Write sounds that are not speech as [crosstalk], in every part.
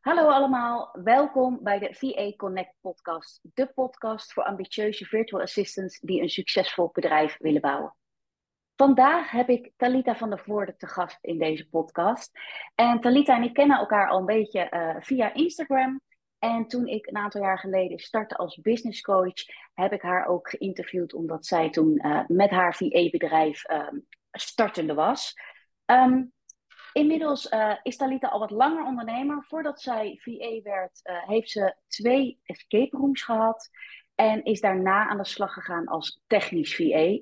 Hallo allemaal, welkom bij de VA Connect podcast, de podcast voor ambitieuze virtual assistants die een succesvol bedrijf willen bouwen. Vandaag heb ik Talita van der Voorde te gast in deze podcast. En Talita en ik kennen elkaar al een beetje uh, via Instagram. En toen ik een aantal jaar geleden startte als business coach, heb ik haar ook geïnterviewd omdat zij toen uh, met haar VA-bedrijf uh, startende was. Um, Inmiddels uh, is Talita al wat langer ondernemer. Voordat zij VA werd, uh, heeft ze twee escape rooms gehad. En is daarna aan de slag gegaan als technisch VA.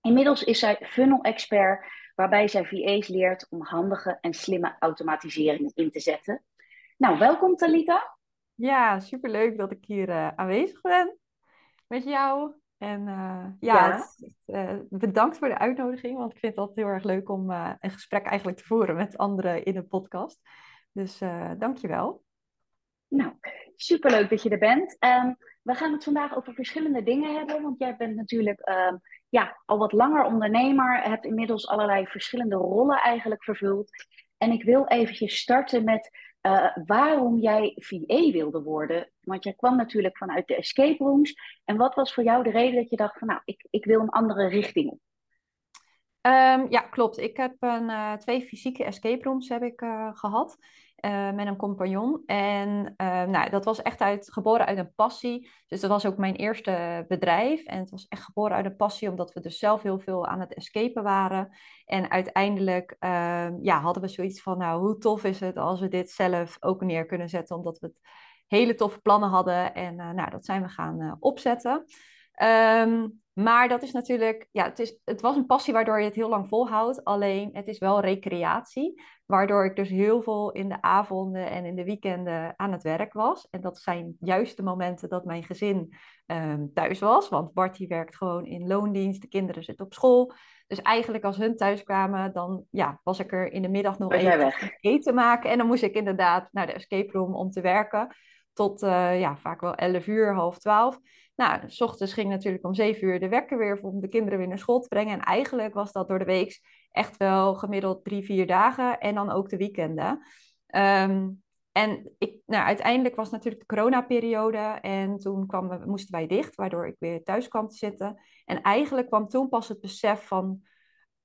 Inmiddels is zij funnel expert, waarbij zij VA's leert om handige en slimme automatisering in te zetten. Nou, welkom Talita. Ja, superleuk dat ik hier uh, aanwezig ben met jou. En uh, ja, ja. Het, uh, bedankt voor de uitnodiging, want ik vind het altijd heel erg leuk om uh, een gesprek eigenlijk te voeren met anderen in een podcast. Dus dank je wel. Nou, superleuk dat je er bent. Um, we gaan het vandaag over verschillende dingen hebben, want jij bent natuurlijk um, ja, al wat langer ondernemer, hebt inmiddels allerlei verschillende rollen eigenlijk vervuld. En ik wil eventjes starten met uh, waarom jij VA wilde worden. Want jij kwam natuurlijk vanuit de escape rooms. En wat was voor jou de reden dat je dacht van nou, ik, ik wil een andere richting op? Um, ja, klopt. Ik heb een, uh, twee fysieke escape rooms heb ik, uh, gehad. Uh, met een compagnon. En nou, dat was echt uit, geboren uit een passie. Dus dat was ook mijn eerste bedrijf. En het was echt geboren uit een passie, omdat we dus zelf heel veel aan het escapen waren. En uiteindelijk ehm, ja, hadden we zoiets van, nou, hoe tof is het als we dit zelf ook neer kunnen zetten, omdat we het hele toffe plannen hadden. En nou, dat zijn we gaan opzetten. Um, maar dat is natuurlijk, ja, het, is, het was een passie waardoor je het heel lang volhoudt. Alleen het is wel recreatie, waardoor ik dus heel veel in de avonden en in de weekenden aan het werk was. En dat zijn juist de momenten dat mijn gezin um, thuis was. Want Bart die werkt gewoon in loondienst, de kinderen zitten op school. Dus eigenlijk als hun thuis kwamen, dan ja, was ik er in de middag nog even eten maken. En dan moest ik inderdaad naar de escape room om te werken. Tot uh, ja, vaak wel 11 uur, half 12. Nou, s ochtends ging natuurlijk om zeven uur de wekker weer om de kinderen weer naar school te brengen. En eigenlijk was dat door de week echt wel gemiddeld drie, vier dagen en dan ook de weekenden. Um, en ik, nou, uiteindelijk was natuurlijk de coronaperiode en toen kwam, moesten wij dicht, waardoor ik weer thuis kwam te zitten. En eigenlijk kwam toen pas het besef van,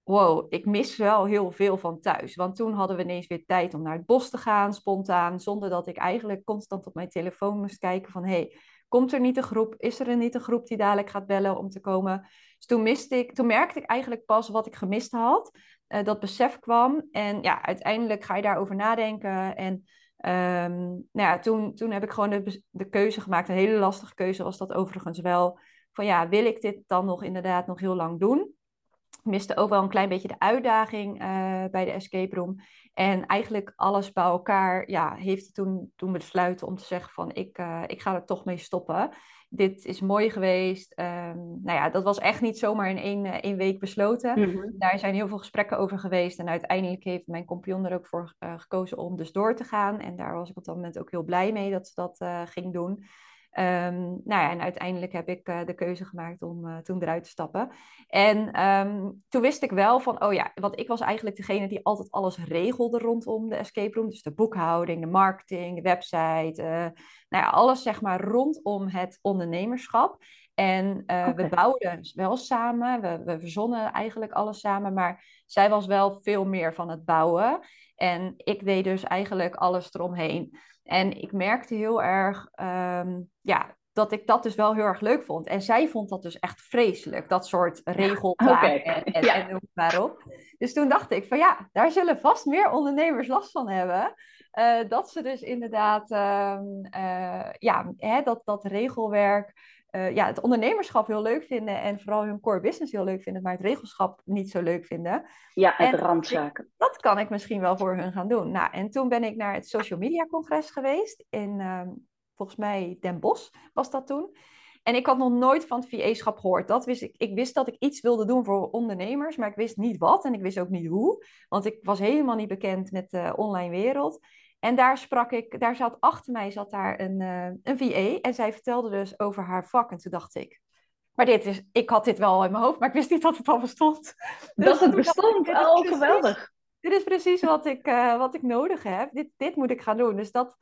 wow, ik mis wel heel veel van thuis. Want toen hadden we ineens weer tijd om naar het bos te gaan, spontaan, zonder dat ik eigenlijk constant op mijn telefoon moest kijken van, hey, Komt er niet een groep? Is er niet een groep die dadelijk gaat bellen om te komen? Dus toen, miste ik, toen merkte ik eigenlijk pas wat ik gemist had. Uh, dat besef kwam. En ja, uiteindelijk ga je daarover nadenken. En um, nou ja, toen, toen heb ik gewoon de, de keuze gemaakt. Een hele lastige keuze was dat overigens wel. Van ja, wil ik dit dan nog inderdaad nog heel lang doen? Miste ook wel een klein beetje de uitdaging uh, bij de escape room. En eigenlijk alles bij elkaar ja, heeft toen, toen besluiten om te zeggen van ik, uh, ik ga er toch mee stoppen. Dit is mooi geweest. Um, nou ja, dat was echt niet zomaar in één, uh, één week besloten. Mm -hmm. Daar zijn heel veel gesprekken over geweest. En uiteindelijk heeft mijn compagnon er ook voor gekozen om dus door te gaan. En daar was ik op dat moment ook heel blij mee dat ze dat ging doen. Um, nou ja, en uiteindelijk heb ik uh, de keuze gemaakt om uh, toen eruit te stappen. En um, toen wist ik wel van, oh ja, want ik was eigenlijk degene die altijd alles regelde rondom de escape room. Dus de boekhouding, de marketing, de website, uh, nou ja, alles zeg maar rondom het ondernemerschap. En okay. we bouwden wel samen, we, we verzonnen eigenlijk alles samen, maar zij was wel veel meer van het bouwen. En ik deed dus eigenlijk alles eromheen. En ik merkte heel erg um, ja, dat ik dat dus wel heel erg leuk vond. En zij vond dat dus echt vreselijk, dat soort okay. en, en, ja. en noem maar op. Dus toen dacht ik van ja, daar zullen vast meer ondernemers last van hebben. Uh, dat ze dus inderdaad um, uh, ja, hè, dat, dat regelwerk uh, ja, het ondernemerschap heel leuk vinden en vooral hun core business heel leuk vinden, maar het regelschap niet zo leuk vinden. Ja, het en randzaken. Dat kan ik misschien wel voor hun gaan doen. Nou, en toen ben ik naar het social media congres geweest in, um, volgens mij Den Bosch was dat toen. En ik had nog nooit van het VA-schap gehoord. Dat wist ik. ik wist dat ik iets wilde doen voor ondernemers, maar ik wist niet wat en ik wist ook niet hoe. Want ik was helemaal niet bekend met de online wereld. En daar sprak ik, daar zat achter mij zat daar een, uh, een VA en zij vertelde dus over haar vak. En toen dacht ik, maar dit is, ik had dit wel in mijn hoofd, maar ik wist niet dat het al bestond. [laughs] Dus dat het bestond, oh geweldig. dit is precies wat ik, eh, wat ik nodig heb. Dit, dit moet ik gaan doen. Dus dat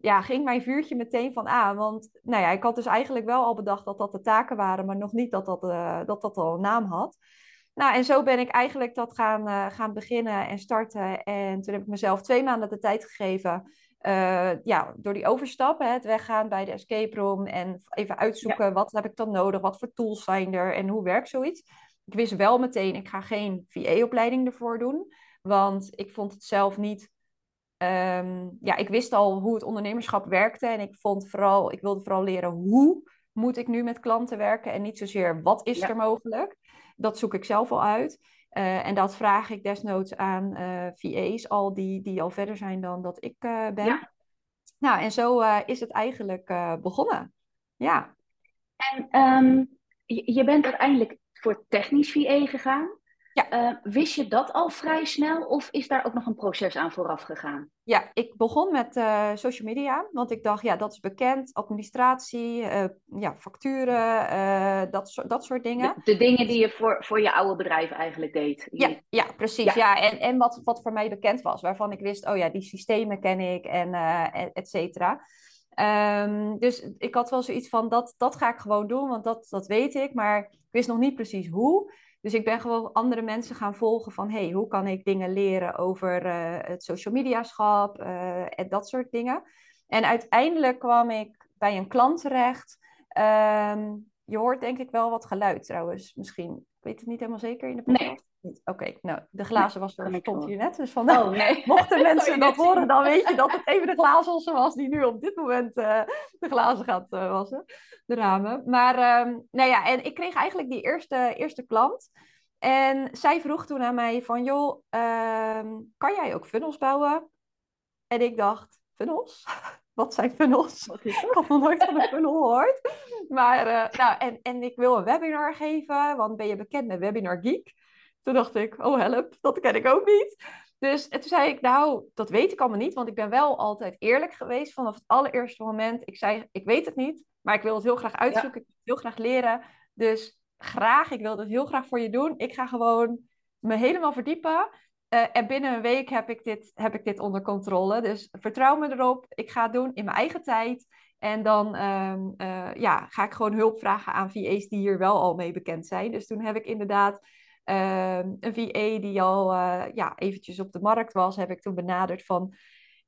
ja, ging mijn vuurtje meteen van aan. Want nou ja, ik had dus eigenlijk wel al bedacht dat dat de taken waren, maar nog niet dat dat, uh, dat, dat al een naam had. Nou, en zo ben ik eigenlijk dat gaan, uh, gaan beginnen en starten. En toen heb ik mezelf twee maanden de tijd gegeven. Uh, ja, door die overstap, hè, het weggaan bij de escape room en even uitzoeken wat heb ik dan nodig, wat voor tools zijn er en hoe werkt zoiets. Ik wist wel meteen, ik ga geen VA-opleiding ervoor doen, want ik vond het zelf niet. Um, ja, ik wist al hoe het ondernemerschap werkte en ik vond vooral, ik wilde vooral leren hoe moet ik nu met klanten werken en niet zozeer wat is er mogelijk. Dat zoek ik zelf al uit. Uh, en dat vraag ik desnoods aan uh, VA's al die, die al verder zijn dan dat ik uh, ben. Ja. Nou, en zo is het eigenlijk begonnen. Ja. En um, je, je bent uiteindelijk voor technisch VA gegaan. Ja. Uh, wist je dat al vrij snel of is daar ook nog een proces aan vooraf gegaan? Ja, ik begon met uh, social media, want ik dacht, ja, dat is bekend, administratie, uh, ja, facturen, dat, soort, dat soort dingen. De, de, dingen die je voor, voor je oude bedrijf eigenlijk deed. Ja, ja precies. Ja. ja. en, en wat, wat voor mij bekend was, waarvan ik wist, oh ja, die systemen ken ik en et cetera. Um, dus ik had wel zoiets van, dat, dat ga ik gewoon doen, want dat, dat weet ik, maar ik wist nog niet precies hoe. Dus ik ben gewoon andere mensen gaan volgen van, hey, hoe kan ik dingen leren over uh, het social media schap uh, en dat soort dingen. En uiteindelijk kwam ik bij een klant terecht. Um, je hoort denk ik wel wat geluid trouwens, misschien. Ik weet het niet helemaal zeker in de podcast. Oké, nou, de glazen was er stond hier net. Dus van, oh, nee. [laughs] mochten mensen dat [laughs] horen, dan weet je dat het [laughs] even de glazenwasser was die nu op dit moment uh, de glazen gaat uh, wassen, de ramen. Maar, um, nou ja, en ik kreeg eigenlijk die eerste, eerste klant. En zij vroeg toen aan mij van, joh, um, kan jij ook funnels bouwen? En ik dacht, funnels? Wat zijn funnels? ik had nog nooit van een funnel gehoord. Maar, uh, nou, en, en ik wil een webinar geven, want ben je bekend met Webinar Geek? Toen dacht ik, oh help, dat ken ik ook niet. Dus toen zei ik, nou, dat weet ik allemaal niet, want ik ben wel altijd eerlijk geweest vanaf het allereerste moment. Ik zei, ik weet het niet, maar ik wil het heel graag uitzoeken, ik wil heel graag leren. Dus graag, ik wil het heel graag voor je doen. Ik ga gewoon me helemaal verdiepen. Uh, en binnen een week heb ik, dit, heb ik dit onder controle. Dus vertrouw me erop. Ik ga het doen in mijn eigen tijd. En dan um, uh, ja, ga ik gewoon hulp vragen aan VA's die hier wel al mee bekend zijn. Dus toen heb ik inderdaad uh, een VA die al uh, ja, eventjes op de markt was, heb ik toen benaderd van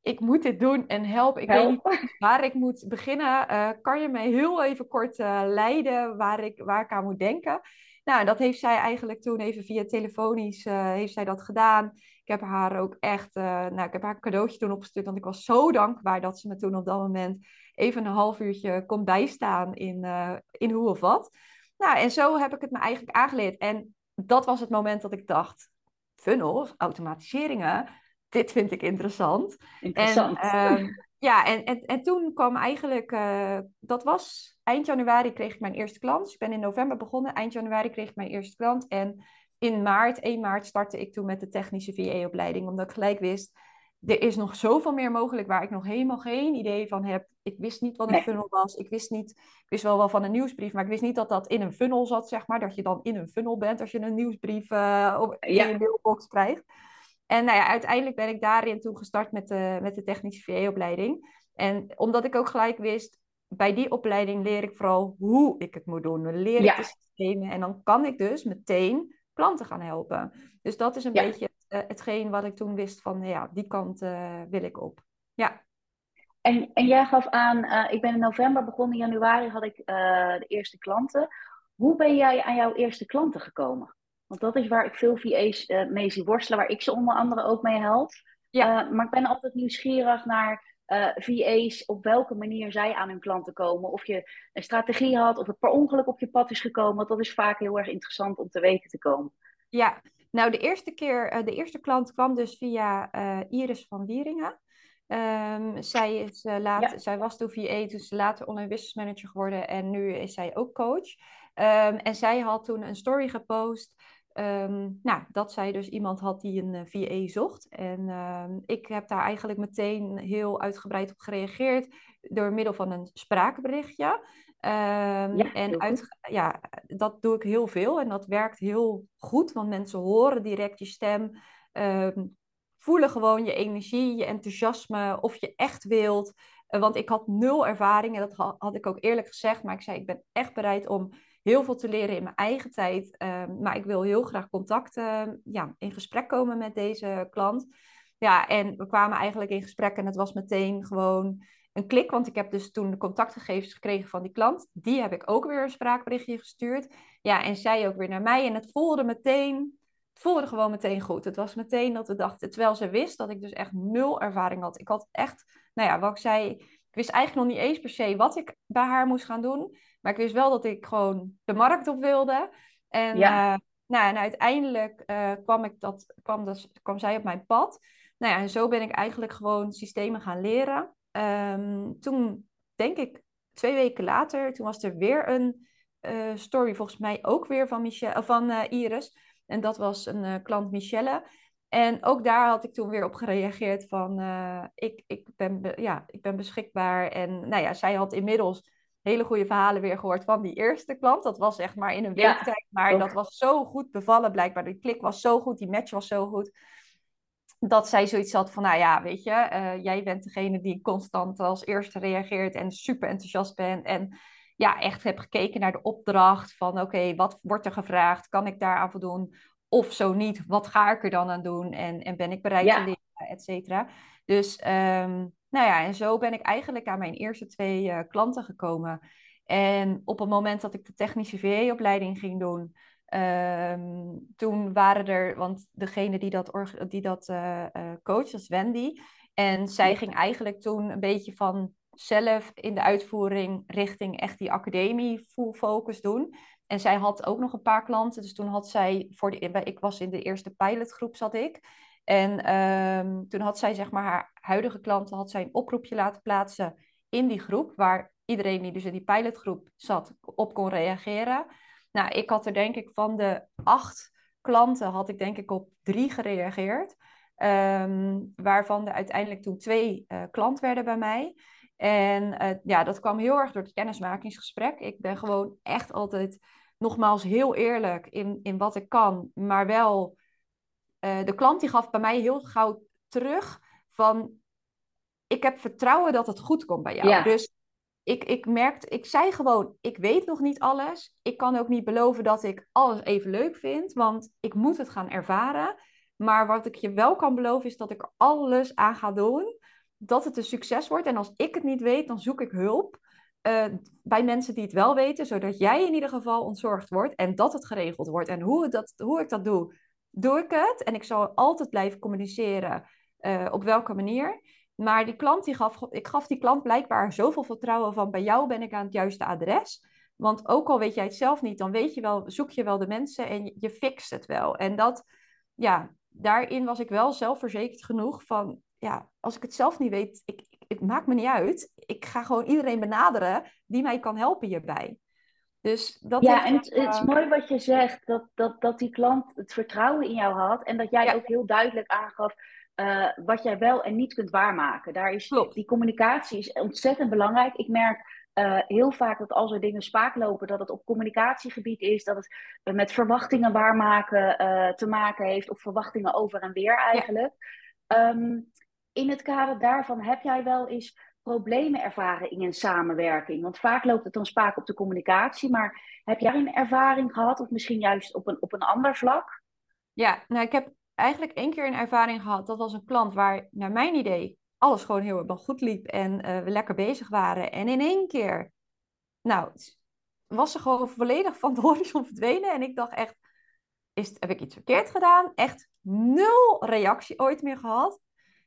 ik moet dit doen en help. Ik weet niet waar ik moet beginnen. Uh, kan je mij heel even kort uh, leiden waar ik, waar ik aan moet denken? Nou, dat heeft zij eigenlijk toen even via telefonisch uh, heeft zij dat gedaan. Ik heb haar ook echt, nou, ik heb haar een cadeautje toen opgestuurd, want ik was zo dankbaar dat ze me toen op dat moment even een half uurtje kon bijstaan in, in hoe of wat. Nou, en zo heb ik het me eigenlijk aangeleerd. En dat was het moment dat ik dacht, funnels, automatiseringen, dit vind ik interessant. Interessant. En, uh, ja, en, en, en toen kwam eigenlijk, uh, dat was eind januari kreeg ik mijn eerste klant. Dus ik ben in november begonnen, eind januari kreeg ik mijn eerste klant. En in maart, 1 maart, startte ik toen met de technische VA-opleiding, omdat ik gelijk wist, er is nog zoveel meer mogelijk waar ik nog helemaal geen idee van heb. Ik wist niet wat een funnel was. Ik wist niet, ik wist wel wel van een nieuwsbrief, maar ik wist niet dat dat in een funnel zat, zeg maar. Dat je dan in een funnel bent als je een nieuwsbrief uh, in je mailbox krijgt. En nou ja, uiteindelijk ben ik daarin toen gestart met de, met de technische VA-opleiding. En omdat ik ook gelijk wist, bij die opleiding leer ik vooral hoe ik het moet doen. Dan leer ik de systemen en dan kan ik dus meteen klanten gaan helpen. Dus dat is een beetje uh, hetgeen wat ik toen wist van, ja, die kant uh, wil ik op. Ja. En, en jij gaf aan, uh, ik ben in november begonnen, in januari had ik de eerste klanten. Hoe ben jij aan jouw eerste klanten gekomen? Want dat is waar ik veel VA's mee zie worstelen, waar ik ze onder andere ook mee help. Ja. maar ik ben altijd nieuwsgierig naar VA's, op welke manier zij aan hun klanten komen. Of je een strategie had, of het per ongeluk op je pad is gekomen. Want dat is vaak heel erg interessant om te weten te komen. Ja, nou, de eerste keer, uh, de eerste klant kwam dus via uh, Iris van Wieringen. Um, zij, is, uh, later, ja. zij was toen VA, toen is later online business manager geworden en nu is zij ook coach. Um, en zij had toen een story gepost um, nou, dat zij dus iemand had die een VA zocht. En ik heb daar eigenlijk meteen heel uitgebreid op gereageerd door middel van een spraakberichtje. Um, ja, en uit, ja, dat doe ik heel veel en dat werkt heel goed, want mensen horen direct je stem. Um, voelen gewoon je energie, je enthousiasme, of je echt wilt. Eh, want ik had nul ervaring en dat had ik ook eerlijk gezegd. Maar ik zei, ik ben echt bereid om heel veel te leren in mijn eigen tijd. Ehm, maar ik wil heel graag contact, ja, in gesprek komen met deze klant. Ja, en we kwamen eigenlijk in gesprek en het was meteen gewoon een klik. Want ik heb dus toen de contactgegevens gekregen van die klant. Die heb ik ook weer een spraakberichtje gestuurd. Ja, en zij ook weer naar mij. En het voelde meteen, het voelde gewoon meteen goed. Het was meteen dat we dachten, terwijl ze wist dat ik dus echt nul ervaring had. Ik had echt, nou ja, wat ik zei, ik wist eigenlijk nog niet eens per se wat ik bij haar moest gaan doen. Maar ik wist wel dat ik gewoon de markt op wilde. En, ja. Uh, nou, en uiteindelijk uh, kwam, ik dat, kwam, dus, kwam zij op mijn pad. Nou ja, en zo ben ik eigenlijk gewoon systemen gaan leren. Um, toen, denk ik, twee weken later, toen was er weer een uh, story, volgens mij ook weer van, Michelle, van uh, Iris. En dat was een uh, klant Michelle. En ook daar had ik toen weer op gereageerd van, ik, ik, ben, ja, ik ben beschikbaar. En nou ja, zij had inmiddels hele goede verhalen weer gehoord van die eerste klant. Dat was echt maar in een week tijd. Maar dat was zo goed bevallen blijkbaar. De klik was zo goed, die match was zo goed dat zij zoiets had van, nou ja, weet je, uh, jij bent degene die constant als eerste reageert en super enthousiast bent. En ja, echt heb gekeken naar de opdracht van, oké, wat wordt er gevraagd? Kan ik daar aan voldoen? Of zo niet, wat ga ik er dan aan doen? En, en ben ik bereid te leren, et cetera. Dus, um, nou ja, en zo ben ik eigenlijk aan mijn eerste twee uh, klanten gekomen. En op het moment dat ik de technische VA-opleiding ging doen, Ehm, toen waren er, want degene die dat, die dat uh, uh, coach was Wendy. En zij ging eigenlijk toen een beetje van zelf in de uitvoering richting echt die academie full focus doen. En zij had ook nog een paar klanten. Dus toen had zij, voor de, ik was in de eerste pilotgroep zat ik. En ehm, toen had zij zeg maar haar huidige klanten, had zij een oproepje laten plaatsen in die groep. Waar iedereen die dus in die pilotgroep zat op kon reageren. Nou, ik had er denk ik van de acht klanten, had ik denk ik op drie gereageerd. Ehm, waarvan er uiteindelijk toen twee uh, klant werden bij mij. En uh, ja, dat kwam heel erg door het kennismakingsgesprek. Ik ben gewoon echt altijd, nogmaals, heel eerlijk in, in wat ik kan. Maar wel, uh, de klant die gaf bij mij heel gauw terug van... Ik heb vertrouwen dat het goed komt bij jou. Ja. Dus ik, ik ik zei gewoon, ik weet nog niet alles. Ik kan ook niet beloven dat ik alles even leuk vind, want ik moet het gaan ervaren. Maar wat ik je wel kan beloven is dat ik er alles aan ga doen, dat het een succes wordt. En als ik het niet weet, dan zoek ik hulp uh, bij mensen die het wel weten, zodat jij in ieder geval ontzorgd wordt en dat het geregeld wordt. En hoe, dat, hoe ik dat doe, doe ik het. En ik zal altijd blijven communiceren uh, op welke manier. Maar die klant, die gaf, ik gaf die klant blijkbaar zoveel vertrouwen van bij jou ben ik aan het juiste adres. Want ook al weet jij het zelf niet, dan weet je wel, zoek je wel de mensen en je, je fixt het wel. En dat, ja, daarin was ik wel zelfverzekerd genoeg van, ja, als ik het zelf niet weet, ik, ik, het maakt me niet uit. Ik ga gewoon iedereen benaderen die mij kan helpen hierbij. Dus dat ja, en het, het, is mooi wat je zegt, dat, dat, dat die klant het vertrouwen in jou had en dat jij ook heel duidelijk aangaf, uh, wat jij wel en niet kunt waarmaken. Daar is, Die communicatie is ontzettend belangrijk. Ik merk uh, heel vaak dat als er dingen spaak lopen, dat het op communicatiegebied is, dat het uh, met verwachtingen waarmaken te maken heeft, of verwachtingen over en weer eigenlijk. Ja. Um, in het kader daarvan heb jij wel eens problemen ervaren in een samenwerking? Want vaak loopt het dan spaak op de communicatie, maar heb jij een ervaring gehad, of misschien juist op een, op een ander vlak? Ja, nou, ik heb eigenlijk één keer een ervaring gehad. Dat was een klant waar, naar mijn idee, alles gewoon heel erg goed liep en uh, we lekker bezig waren. En in één keer, nou, was ze gewoon volledig van de [laughs] horizon verdwenen. En ik dacht echt, is, heb ik iets verkeerd gedaan? Echt nul reactie ooit meer gehad.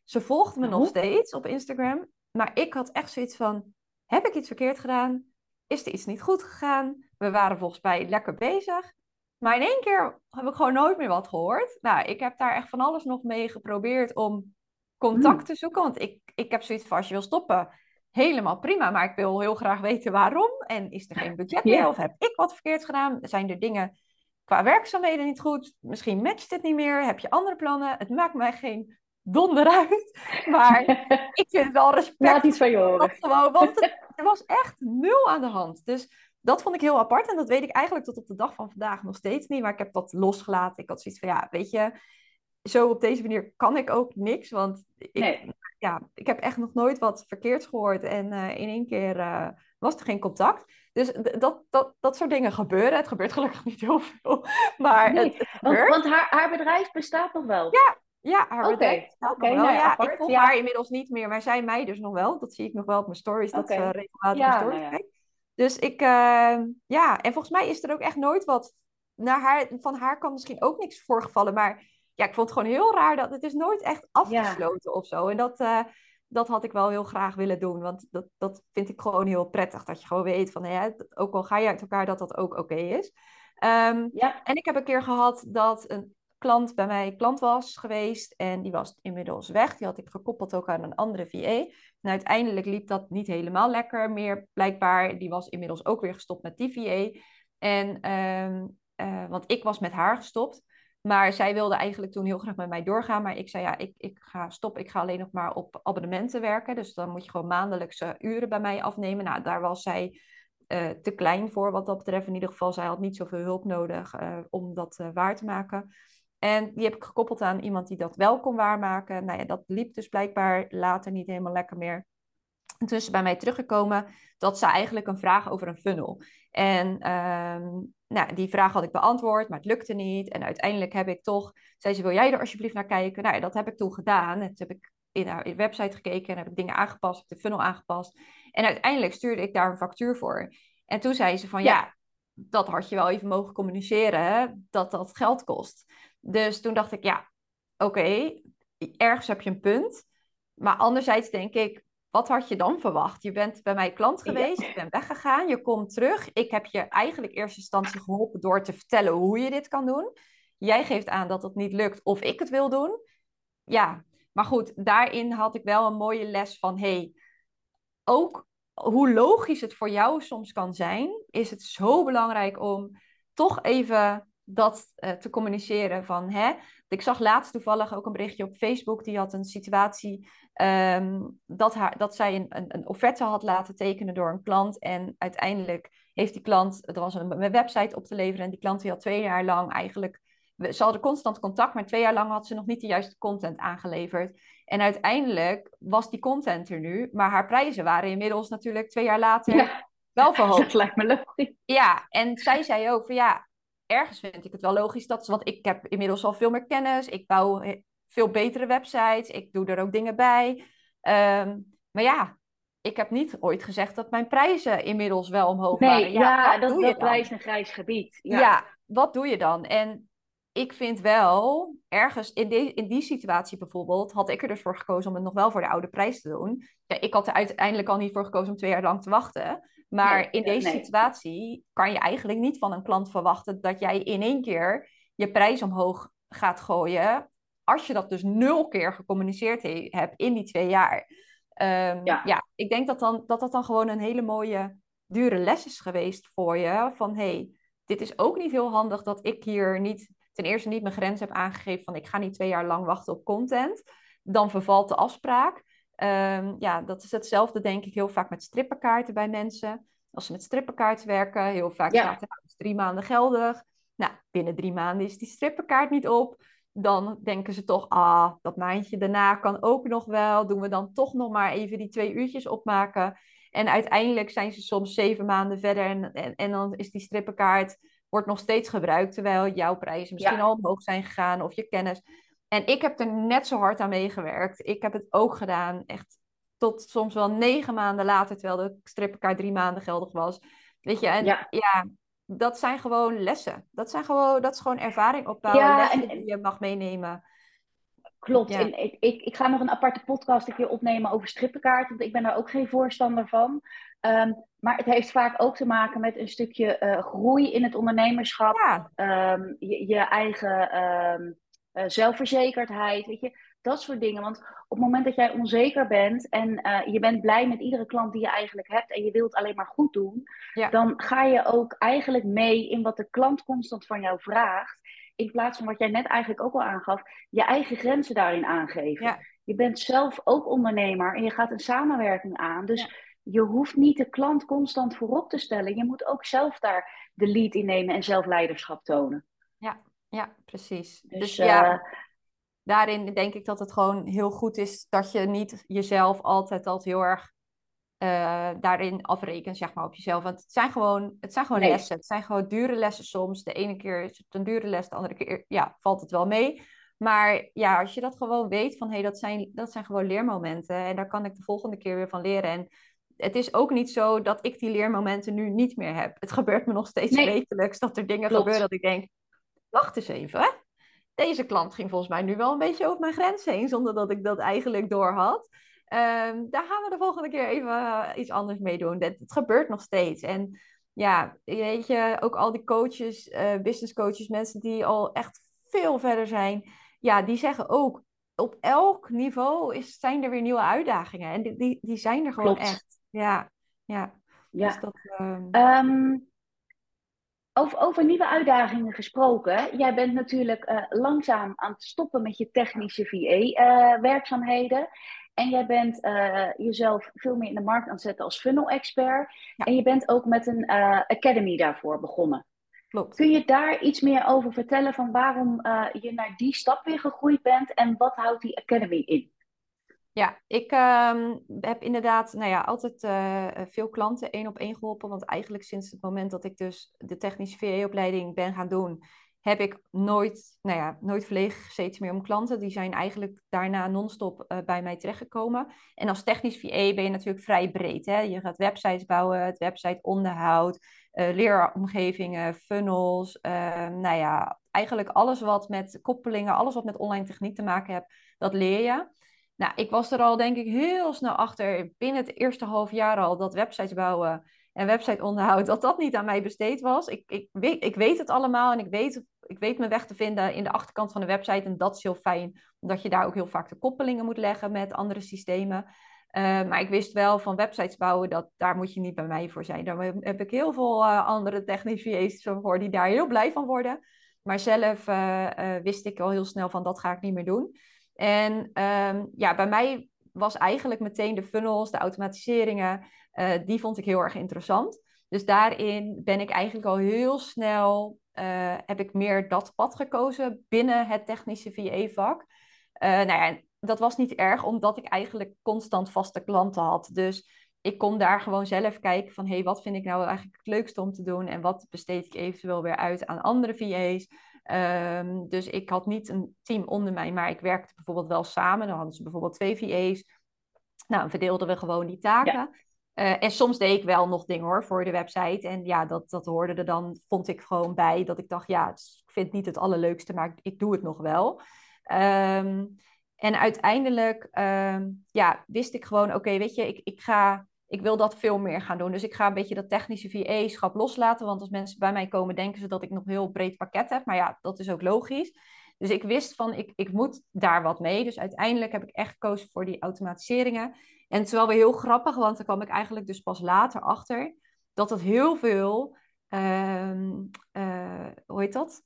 Ze volgde me nog steeds op Instagram. Maar ik had echt zoiets van, heb ik iets verkeerd gedaan? Is er iets niet goed gegaan? We waren volgens mij lekker bezig. Maar in één keer heb ik gewoon nooit meer wat gehoord. Nou, ik heb daar echt van alles nog mee geprobeerd om contact hmm. te zoeken. Want ik, ik heb zoiets van, als je wil stoppen, helemaal prima. Maar ik wil heel graag weten waarom. En is er geen budget [laughs] meer? Of heb ik wat verkeerd gedaan? Zijn er dingen qua werkzaamheden niet goed? Misschien matcht het niet meer. Heb je andere plannen? Het maakt mij geen donder uit. [laughs] Maar ik vind het wel respect. Laat iets van je horen. Gewoon, want er was echt nul aan de hand. Dus dat vond ik heel apart. En dat weet ik eigenlijk tot op de dag van vandaag nog steeds niet. Maar ik heb dat losgelaten. Ik had zoiets van, ja, weet je... zo op deze manier kan ik ook niks. Want ik, ja, ik heb echt nog nooit wat verkeerds gehoord. En uh, in één keer uh, was er geen contact. Dus dat, dat, dat soort dingen gebeuren. Het gebeurt gelukkig niet heel veel. [laughs] Maar nee, het, want, want, haar, haar bedrijf bestaat nog wel? Ja, ja haar okay. bedrijf bestaat okay, nog wel. Nou ja, ik volg ja. haar inmiddels niet meer. Maar zij mij dus nog wel. Dat zie ik nog wel op mijn stories. Dat ze regelmatig ja, stories nou ja. Dus ik, uh, ja, en volgens mij is er ook echt nooit wat naar haar, van haar kan misschien ook niks voorgevallen. Maar ja, ik vond het gewoon heel raar dat het is nooit echt afgesloten ja. of zo. En dat, uh, dat had ik wel heel graag willen doen. Want dat, dat vind ik gewoon heel prettig. Dat je gewoon weet van, ja, ook al ga je uit elkaar, dat dat ook oké okay is. Um, ja. En ik heb een keer gehad dat een klant bij mij klant was geweest. En die was inmiddels weg. Die had ik gekoppeld ook aan een andere VA. En uiteindelijk liep dat niet helemaal lekker meer, blijkbaar. Die was inmiddels ook weer gestopt met die VA. En, um, uh, want ik was met haar gestopt. Maar zij wilde eigenlijk toen heel graag met mij doorgaan. Maar ik zei, ja, ik, ik ga stoppen. Ik ga alleen nog maar op abonnementen werken. Dus dan moet je gewoon maandelijkse uren bij mij afnemen. Nou, daar was zij uh, te klein voor wat dat betreft. In ieder geval, zij had niet zoveel hulp nodig uh, om dat waar te maken. En die heb ik gekoppeld aan iemand die dat wel kon waarmaken. Nou ja, dat liep dus blijkbaar later niet helemaal lekker meer. En toen is ze bij mij teruggekomen dat ze eigenlijk een vraag over een funnel. En um, nou, die vraag had ik beantwoord, maar het lukte niet. En uiteindelijk heb ik toch, zei ze, wil jij er alsjeblieft naar kijken? Nou ja, dat heb ik toen gedaan. En toen heb ik in haar website gekeken en heb ik dingen aangepast, de funnel aangepast. En uiteindelijk stuurde ik daar een factuur voor. En toen zei ze van, ja, ja dat had je wel even mogen communiceren, dat dat geld kost. Dus toen dacht ik, ja, oké, okay, ergens heb je een punt. Maar anderzijds denk ik, wat had je dan verwacht? Je bent bij mij klant geweest, je bent weggegaan, je komt terug. Ik heb je eigenlijk in eerste instantie geholpen door te vertellen hoe je dit kan doen. Jij geeft aan dat het niet lukt of ik het wil doen. Ja, maar goed, daarin had ik wel een mooie les van, hey, ook hoe logisch het voor jou soms kan zijn, is het zo belangrijk om toch even dat uh, te communiceren van, hè, ik zag laatst toevallig ook een berichtje op Facebook. Die had een situatie um, dat, haar, dat zij een, een, een, offerte had laten tekenen door een klant. En uiteindelijk heeft die klant, er was een, website op te leveren. En die klant die had twee jaar lang eigenlijk, ze hadden constant contact, maar twee jaar lang had ze nog niet de juiste content aangeleverd. En uiteindelijk was die content er nu, maar haar prijzen waren inmiddels natuurlijk twee jaar later ja. wel verhoogd. [laughs] Dat lijkt me logisch. Ja, en zij zei ook van ja, ergens vind ik het wel logisch dat ze, want ik heb inmiddels al veel meer kennis. Ik bouw veel betere websites. Ik doe er ook dingen bij. Um, maar ja, ik heb niet ooit gezegd dat mijn prijzen inmiddels wel omhoog nee, waren. Ja, ja dat, dat blijft een grijs gebied. Ja. ja. wat doe je dan? En ik vind wel, ergens in, de, in die situatie bijvoorbeeld, had ik er dus voor gekozen om het nog wel voor de oude prijs te doen. Ja, ik had er uiteindelijk al niet voor gekozen om twee jaar lang te wachten. Maar nee, in deze nee. situatie kan je eigenlijk niet van een klant verwachten dat jij in één keer je prijs omhoog gaat gooien. Als je dat dus nul keer gecommuniceerd he hebt in die twee jaar. Um, ja. ja. ik denk dat, dan, dat dat dan gewoon een hele mooie, dure les is geweest voor je. Van hey, dit is ook niet heel handig dat ik hier niet, ten eerste niet mijn grens heb aangegeven van ik ga niet twee jaar lang wachten op content. Dan vervalt de afspraak. Um, ja, dat is hetzelfde denk ik heel vaak met strippenkaarten bij mensen. Als ze met strippenkaarten werken, heel vaak ja. staat er nou, drie maanden geldig. Nou, binnen drie maanden is die strippenkaart niet op. Dan denken ze toch, ah, dat maandje daarna kan ook nog wel. Doen we dan toch nog maar even die twee uurtjes opmaken. En uiteindelijk zijn ze soms zeven maanden verder en, en, en dan is die strippenkaart wordt nog steeds gebruikt, terwijl jouw prijzen misschien ja. al omhoog zijn gegaan of je kennis. En ik heb er net zo hard aan meegewerkt. Ik heb het ook gedaan, echt tot soms wel negen maanden later, terwijl de strippenkaart drie maanden geldig was. Weet je, en ja, ja dat zijn gewoon lessen. Dat, zijn gewoon, dat is gewoon ervaring opbouwen, ja, en, die je mag meenemen. Klopt. Ja. En ik, ik, ik ga nog een aparte podcast een keer opnemen over strippenkaart, want ik ben daar ook geen voorstander van. Um, maar het heeft vaak ook te maken met een stukje uh, groei in het ondernemerschap. Ja. Um, je, je, eigen um, uh, zelfverzekerdheid, weet je, dat soort dingen. Want op het moment dat jij onzeker bent en uh, je bent blij met iedere klant die je eigenlijk hebt en je wilt alleen maar goed doen, ja. dan ga je ook eigenlijk mee in wat de klant constant van jou vraagt. In plaats van wat jij net eigenlijk ook al aangaf, je eigen grenzen daarin aangeven. Ja. Je bent zelf ook ondernemer en je gaat een samenwerking aan. Dus ja. je hoeft niet de klant constant voorop te stellen. Je moet ook zelf daar de lead in nemen en zelf leiderschap tonen. Ja, precies. Dus, dus ja. Uh, daarin denk ik dat het gewoon heel goed is dat je niet jezelf altijd altijd heel erg uh, daarin afrekent, zeg maar, op jezelf. Want het zijn gewoon, het zijn gewoon lessen. Het zijn gewoon dure lessen soms. De ene keer is het een dure les, de andere keer ja, valt het wel mee. Maar ja, als je dat gewoon weet van hé, hey, dat, zijn, dat zijn gewoon leermomenten. En daar kan ik de volgende keer weer van leren. En het is ook niet zo dat ik die leermomenten nu niet meer heb. Het gebeurt me nog steeds nee. wekelijks dat er dingen gebeuren dat ik denk, wacht eens even, hè? Deze klant ging volgens mij nu wel een beetje over mijn grens heen, zonder dat ik dat eigenlijk door had. Ehm, daar gaan we de volgende keer even eh, iets anders mee doen. Dat, het gebeurt nog steeds. En ja, weet je, ook al die coaches, uh, business coaches, mensen die al echt veel verder zijn, ja, die zeggen ook, op elk niveau is, zijn er weer nieuwe uitdagingen. En die, die, die zijn er gewoon echt. Ja, ja. ja. Dus dat, ehm, ehm, over, over nieuwe uitdagingen gesproken. Jij bent natuurlijk uh, langzaam aan het stoppen met je technische VA-werkzaamheden. En jij bent uh, jezelf veel meer in de markt aan het zetten als funnel-expert. En je bent ook met een academy daarvoor begonnen. Klopt. Kun je daar iets meer over vertellen van waarom je naar die stap weer gegroeid bent en wat houdt die academy in? Ja, ik uh, heb inderdaad nou ja, altijd veel klanten één op één geholpen. Want eigenlijk sinds het moment dat ik dus de technische VA-opleiding ben gaan doen, heb ik nooit, nou ja, nooit verlegen gezeten meer om klanten. Die zijn eigenlijk daarna non-stop uh, bij mij terechtgekomen. En als technisch VA ben je natuurlijk vrij breed. Hè? Je gaat websites bouwen, het websiteonderhoud, uh, leeromgevingen, funnels. Uh, nou ja, eigenlijk alles wat met koppelingen, alles wat met online techniek te maken heeft, dat leer je. Nou, ik was er al denk ik heel snel achter, binnen het eerste half jaar al, dat websites bouwen en websiteonderhoud, dat dat niet aan mij besteed was. Ik, ik, weet, ik weet het allemaal en ik weet, ik weet mijn weg te vinden in de achterkant van de website. En dat is heel fijn, omdat je daar ook heel vaak de koppelingen moet leggen met andere systemen. Uh, maar ik wist wel van websites bouwen, dat daar moet je niet bij mij voor zijn. Daar heb ik heel veel uh, andere technisch voor die daar heel blij van worden. Maar zelf uh, wist ik al heel snel van dat ga ik niet meer doen. En ehm, ja, bij mij was eigenlijk meteen de funnels, de automatiseringen, uh, die vond ik heel erg interessant. Dus daarin ben ik eigenlijk al heel snel, uh, heb ik meer dat pad gekozen binnen het technische VA-vak. Uh, nou ja, dat was niet erg, omdat ik eigenlijk constant vaste klanten had. Dus ik kon daar gewoon zelf kijken van, hé, hey, wat vind ik nou eigenlijk het leukste om te doen? En wat besteed ik eventueel weer uit aan andere VA's? Um, dus ik had niet een team onder mij, maar ik werkte bijvoorbeeld wel samen. Dan hadden ze bijvoorbeeld twee VA's. Nou, verdeelden we gewoon die taken. Uh, en soms deed ik wel nog dingen hoor voor de website. En ja, dat, dat hoorde er dan, vond ik gewoon bij. Dat ik dacht, ja, ik vind het niet het allerleukste, maar ik, doe het nog wel. Um, en uiteindelijk um, ja, wist ik gewoon, oké, weet je, ik, ik, ga, ik wil dat veel meer gaan doen. Dus ik ga een beetje dat technische VA-schap loslaten. Want als mensen bij mij komen, denken ze dat ik nog een heel breed pakket heb. Maar ja, dat is ook logisch. Dus ik wist van, ik, ik moet daar wat mee. Dus uiteindelijk heb ik echt gekozen voor die automatiseringen. En het is wel weer heel grappig, want daar kwam ik eigenlijk dus pas later achter. Dat het heel veel, uh, uh, hoe heet dat?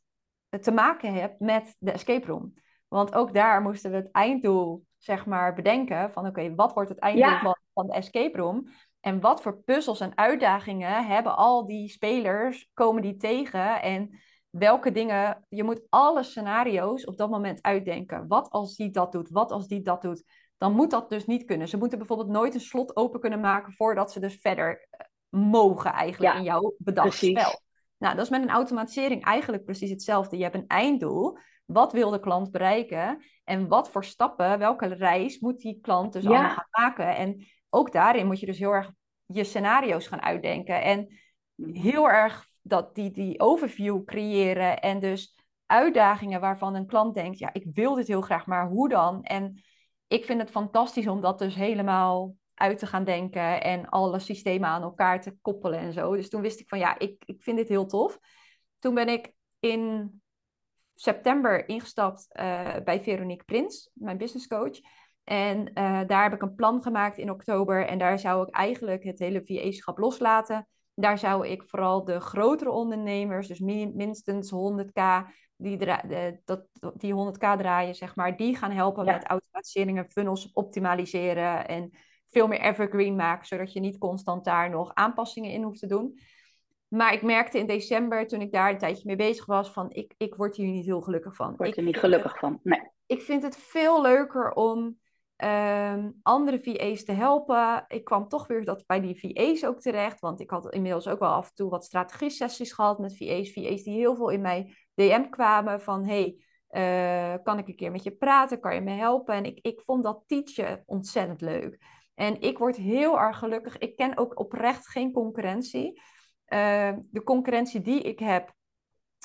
Te maken heeft met de escape room. Want ook daar moesten we het einddoel, zeg maar, bedenken. Van oké, wat wordt het einddoel van, van de escape room? En wat voor puzzels en uitdagingen hebben al die spelers, komen die tegen? En welke dingen, je moet alle scenario's op dat moment uitdenken. Wat als die dat doet? Wat als die dat doet? Dan moet dat dus niet kunnen. Ze moeten bijvoorbeeld nooit een slot open kunnen maken voordat ze dus verder eh, mogen eigenlijk in jouw bedacht spel. Nou, dat is met een automatisering eigenlijk precies hetzelfde. Je hebt een einddoel. Wat wil de klant bereiken? En wat voor stappen, welke reis moet die klant dus allemaal gaan maken? En ook daarin moet je dus heel erg je scenario's gaan uitdenken. En heel erg dat die, die overview creëren en dus uitdagingen waarvan een klant denkt, ja, ik wil dit heel graag, maar hoe dan? En ik vind het fantastisch om dat dus helemaal uit te gaan denken en alle systemen aan elkaar te koppelen en zo. Dus toen wist ik van ja, ik, ik vind dit heel tof. Toen ben ik in september ingestapt uh, bij Veronique Prins, mijn business coach. En uh, daar heb ik een plan gemaakt in oktober. En daar zou ik eigenlijk het hele VA-schap loslaten. Daar zou ik vooral de grotere ondernemers, dus minstens 100k, die, de, dat, die 100k draaien, zeg maar, die gaan helpen met automatiseringen, funnels optimaliseren en veel meer evergreen maken, zodat je niet constant daar nog aanpassingen in hoeft te doen. Maar ik merkte in december, toen ik daar een tijdje mee bezig was, van ik, ik word hier niet heel gelukkig van. Word er niet gelukkig van, nee. ik vind het veel leuker om ehm, andere VA's te helpen. Ik kwam toch weer dat bij die VA's ook terecht, want ik had inmiddels ook wel af en toe wat strategie-sessies gehad met VA's. VA's die heel veel in mij DM kwamen van, hey, uh, kan ik een keer met je praten? Kan je me helpen? En ik, ik vond dat teachen ontzettend leuk. En ik word heel erg gelukkig. Ik ken ook oprecht geen concurrentie. Uh, de concurrentie die ik heb,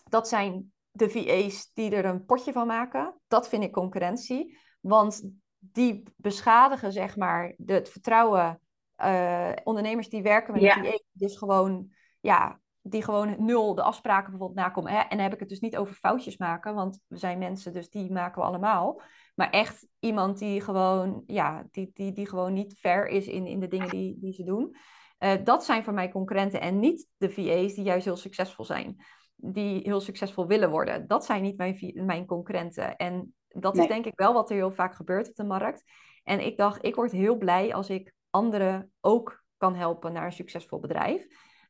dat zijn de VA's die er een potje van maken. Dat vind ik concurrentie. Want die beschadigen, zeg maar, de, het vertrouwen. Uh, ondernemers die werken met een VA, dus gewoon, ja, die gewoon nul de afspraken bijvoorbeeld nakomen. Hè? En dan heb ik het dus niet over foutjes maken, want we zijn mensen, dus die maken we allemaal. Maar echt iemand die gewoon, ja, die, die, die gewoon niet fair is in, in de dingen die, die ze doen. Uh, dat zijn voor mij concurrenten en niet de VA's die juist heel succesvol zijn die heel succesvol willen worden. Dat zijn niet mijn, mijn concurrenten. En dat is denk ik wel wat er heel vaak gebeurt op de markt. En ik dacht, ik word heel blij als ik anderen ook kan helpen naar een succesvol bedrijf.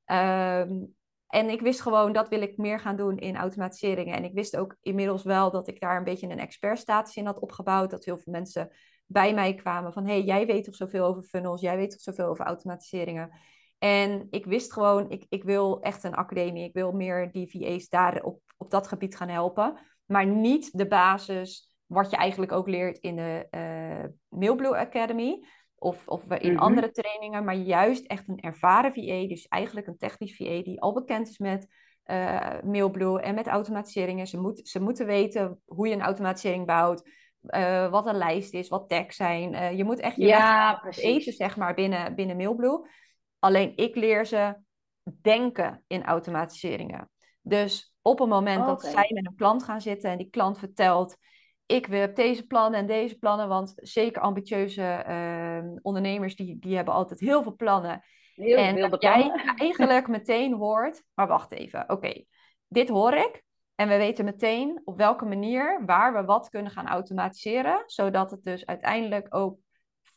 Um, en ik wist gewoon, dat wil ik meer gaan doen in automatiseringen. En ik wist ook inmiddels wel dat ik daar een beetje een expertstatus in had opgebouwd. Dat heel veel mensen bij mij kwamen van, hey, jij weet toch zoveel over funnels, jij weet toch zoveel over automatiseringen. En ik wist gewoon, ik, ik wil echt een academie. Ik wil meer die VA's daar op, op dat gebied gaan helpen. Maar niet de basis, wat je eigenlijk ook leert in de uh, Mailblue Academy. Of, of in mhm. andere trainingen, maar juist echt een ervaren VA. Dus eigenlijk een technisch VA die al bekend is met uh, Mailblue en met automatiseringen. Ze, moet, ze moeten weten hoe je een automatisering bouwt. Uh, wat een lijst is, wat tags zijn. je moet echt je ja, eten, zeg maar, binnen, binnen Mailblue. Alleen ik leer ze denken in automatiseringen. Dus op een moment dat zij met een klant gaan zitten en die klant vertelt: Ik heb deze plannen en deze plannen, want zeker ambitieuze uh, ondernemers die, die hebben altijd heel veel plannen. Heel en dat jij eigenlijk [laughs] meteen hoort: Maar wacht even, oké, dit hoor ik. En we weten meteen op welke manier, waar we wat kunnen gaan automatiseren, zodat het dus uiteindelijk ook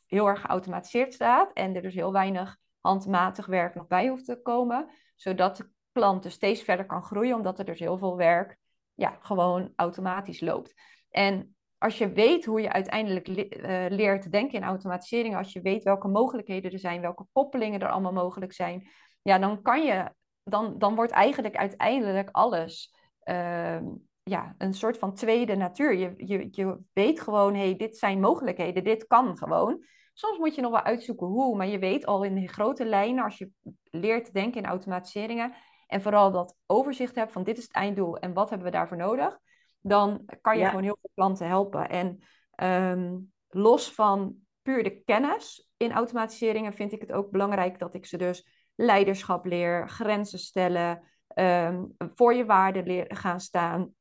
heel erg geautomatiseerd staat en er dus heel weinig handmatig werk nog bij hoeft te komen, zodat de klant dus steeds verder kan groeien, omdat er dus heel veel werk ja, gewoon automatisch loopt. En als je weet hoe je uiteindelijk uh, leert denken in automatisering, als je weet welke mogelijkheden er zijn, welke koppelingen er allemaal mogelijk zijn, ja, dan kan je, dan, dan wordt eigenlijk uiteindelijk alles uh, ja, een soort van tweede natuur. Je, je, je weet gewoon, hé, hey, dit zijn mogelijkheden, dit kan gewoon. Soms moet je nog wel uitzoeken hoe, maar je weet al in de grote lijnen, als je leert denken in automatiseringen en vooral dat overzicht hebt van dit is het einddoel en wat hebben we daarvoor nodig, dan kan je gewoon heel veel klanten helpen. En ehm, los van puur de kennis in automatiseringen vind ik het ook belangrijk dat ik ze dus leiderschap leer, grenzen stellen, ehm, voor je waarde gaan staan.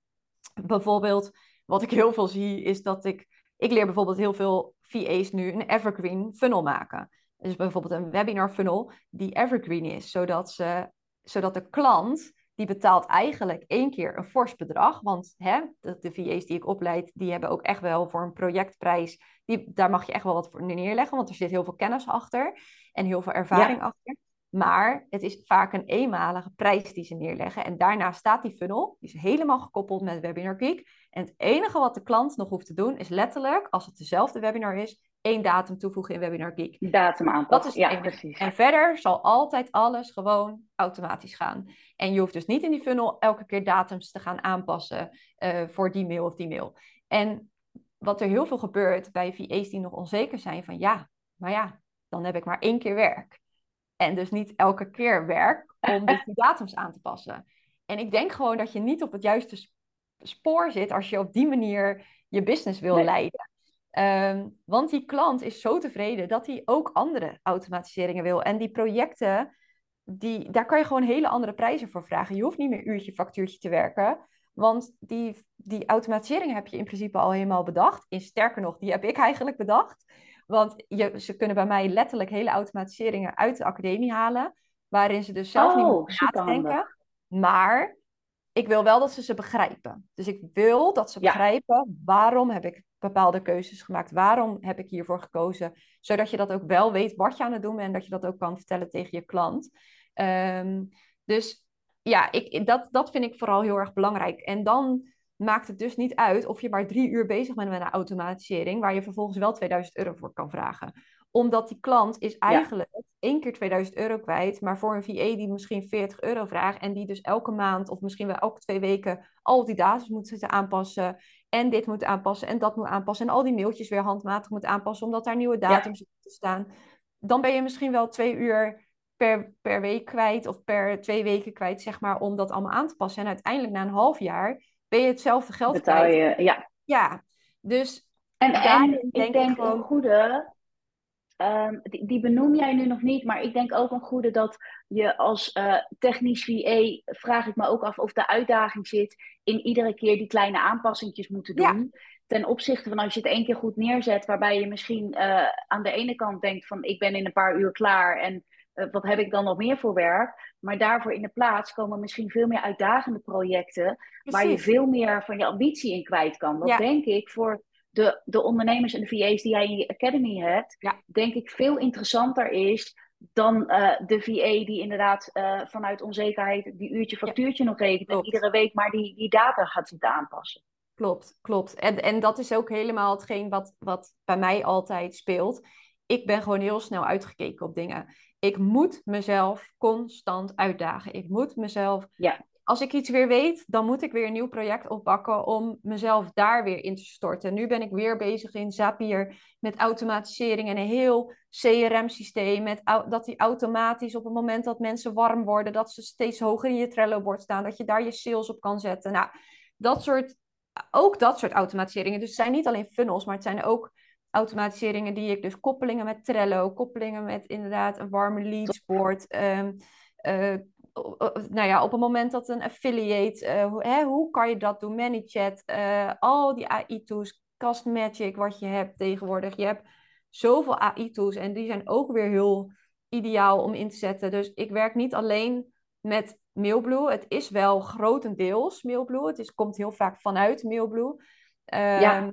Bijvoorbeeld, wat ik heel veel zie, is dat ik, ik leer bijvoorbeeld heel veel VA's nu een evergreen funnel maken. Dus bijvoorbeeld een webinar funnel die evergreen is, zodat, ze, zodat de klant die betaalt eigenlijk één keer een fors bedrag. Want hè, de, de VA's die ik opleid, die hebben ook echt wel voor een projectprijs, die, daar mag je echt wel wat voor neerleggen, want er zit heel veel kennis achter en heel veel ervaring achter. Maar het is vaak een eenmalige prijs die ze neerleggen. En daarna staat die funnel, die is helemaal gekoppeld met Webinar Geek. En het enige wat de klant nog hoeft te doen, is letterlijk, als het dezelfde webinar is, één datum toevoegen in Webinar Geek. Datum aanpassen, ja, precies. En verder zal altijd alles gewoon automatisch gaan. En je hoeft dus niet in die funnel elke keer datums te gaan aanpassen uh, voor die mail of die mail. En wat er heel veel gebeurt bij VA's die nog onzeker zijn van ja, maar ja, dan heb ik maar één keer werk. En dus niet elke keer werk om dus [laughs] die datums aan te passen. En ik denk gewoon dat je niet op het juiste spoor zit als je op die manier je business wil leiden. Ehm, want die klant is zo tevreden dat hij ook andere automatiseringen wil. En die projecten, die, daar kan je gewoon hele andere prijzen voor vragen. Je hoeft niet meer uurtje, factuurtje te werken. Want die, die automatisering heb je in principe al helemaal bedacht. En sterker nog, die heb ik eigenlijk bedacht. Want je, ze kunnen bij mij letterlijk hele automatiseringen uit de academie halen. Waarin ze dus zelf niet oh, meer nadenken. Maar ik wil wel dat ze ze begrijpen. Dus ik wil dat ze begrijpen waarom heb ik bepaalde keuzes gemaakt. Waarom heb ik hiervoor gekozen? Zodat je dat ook wel weet wat je aan het doen bent. En dat je dat ook kan vertellen tegen je klant. Um, dus ja, ik, dat, dat vind ik vooral heel erg belangrijk. En dan maakt het dus niet uit of je maar drie uur bezig bent met een automatisering, waar je vervolgens wel 2000 euro voor kan vragen. Omdat die klant is eigenlijk één keer 2000 euro kwijt, maar voor een VA die misschien 40 euro vraagt en die dus elke maand of misschien wel elke twee weken al die data moet zitten aanpassen en dit moet aanpassen en dat moet aanpassen en al die mailtjes weer handmatig moet aanpassen omdat daar nieuwe datums ja. te staan. Dan ben je misschien wel twee uur per, per week kwijt of per twee weken kwijt, zeg maar, om dat allemaal aan te passen. En uiteindelijk na een half jaar ben je hetzelfde geld Betaal kwijt. je, ja. Ja, dus En, daarin en ik denk gewoon- een goede, ehm, die, die benoem jij nu nog niet, maar ik denk ook een goede dat je als eh, technisch VA, vraag ik me ook af of de uitdaging zit in iedere keer die kleine aanpassingjes moeten Ja. doen. Ten opzichte van als je het één keer goed neerzet, waarbij je misschien eh, aan de ene kant denkt van ik ben in een paar uur klaar en wat heb ik dan nog meer voor werk? Maar daarvoor in de plaats komen misschien veel meer uitdagende projecten waar je veel meer van je ambitie in kwijt kan. Ja. denk ik voor de, de ondernemers en de VA's die jij in je academy hebt, Ja. denk ik veel interessanter is dan eh, de VA die inderdaad eh, vanuit onzekerheid die uurtje factuurtje nog rekent en iedere week maar die, die data gaat zitten aanpassen. Klopt, klopt. En, en dat is ook helemaal hetgeen wat, wat bij mij altijd speelt. Ik ben gewoon heel snel uitgekeken op dingen. Ik moet mezelf constant uitdagen. Ik moet mezelf. Ja. Als ik iets weer weet, dan moet ik weer een nieuw project oppakken om mezelf daar weer in te storten. Nu ben ik weer bezig in Zapier met automatisering en een heel CRM-systeem. Met dat die automatisch op het moment dat mensen warm worden, dat ze steeds hoger in je Trello-bord staan, dat je daar je sales op kan zetten. Nou, dat soort ook dat soort automatiseringen. Dus het zijn niet alleen funnels, maar het zijn ook automatiseringen die ik dus koppelingen met Trello, koppelingen met inderdaad een warme leadsboard. ehm, eh, nou ja, op het moment dat een affiliate, hoe, hè, hoe kan je dat doen? ManyChat, eh, al die AI-tools, Cast Magic, wat je hebt tegenwoordig. Je hebt zoveel AI-tools en die zijn ook weer heel ideaal om in te zetten. Dus ik werk niet alleen met Mailblue. Het is wel grotendeels Mailblue. Het is, komt heel vaak vanuit Mailblue. Ja.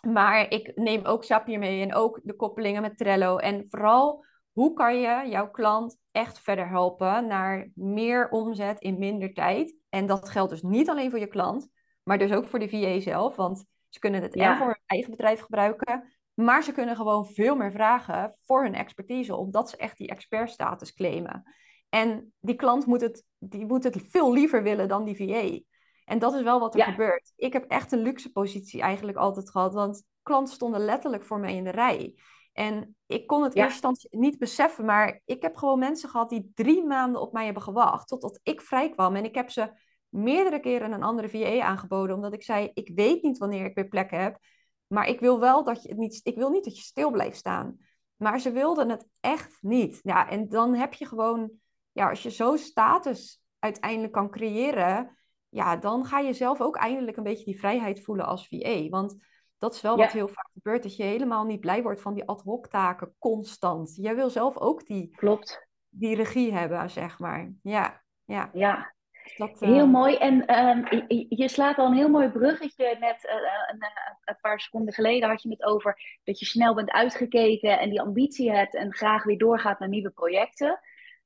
Maar ik neem ook Zapier mee en ook de koppelingen met Trello. En vooral, hoe kan je jouw klant echt verder helpen naar meer omzet in minder tijd? En dat geldt dus niet alleen voor je klant, maar dus ook voor de VA zelf. Want ze kunnen het Ja. en voor hun eigen bedrijf gebruiken. Maar ze kunnen gewoon veel meer vragen voor hun expertise, omdat ze echt die expertstatus claimen. En die klant moet het, die moet het veel liever willen dan die VA. En dat is wel wat er Ja. gebeurt. Ik heb echt een luxe positie eigenlijk altijd gehad, want klanten stonden letterlijk voor mij in de rij. En ik kon het Ja. instantie niet beseffen, maar ik heb gewoon mensen gehad die drie maanden op mij hebben gewacht totdat ik vrij kwam. En ik heb ze meerdere keren een andere VA aangeboden, omdat ik zei: Ik weet niet wanneer ik weer plek heb, maar ik wil wel dat je het niet, ik wil niet dat je stil blijft staan. Maar ze wilden het echt niet. Ja, en dan heb je gewoon, ja, als je zo status uiteindelijk kan creëren, ja, dan ga je zelf ook eindelijk een beetje die vrijheid voelen als VA. Want dat is wel Ja. wat heel vaak gebeurt, dat je helemaal niet blij wordt van die ad hoc taken constant. Jij wil zelf ook die, Klopt. die regie hebben, zeg maar. Ja, ja. Ja. Dus dat, Heel eh, mooi. En ehm, je, je slaat al een heel mooi bruggetje. Net eh, een, eh, een paar seconden geleden had je het over dat je snel bent uitgekeken en die ambitie hebt en graag weer doorgaat naar nieuwe projecten.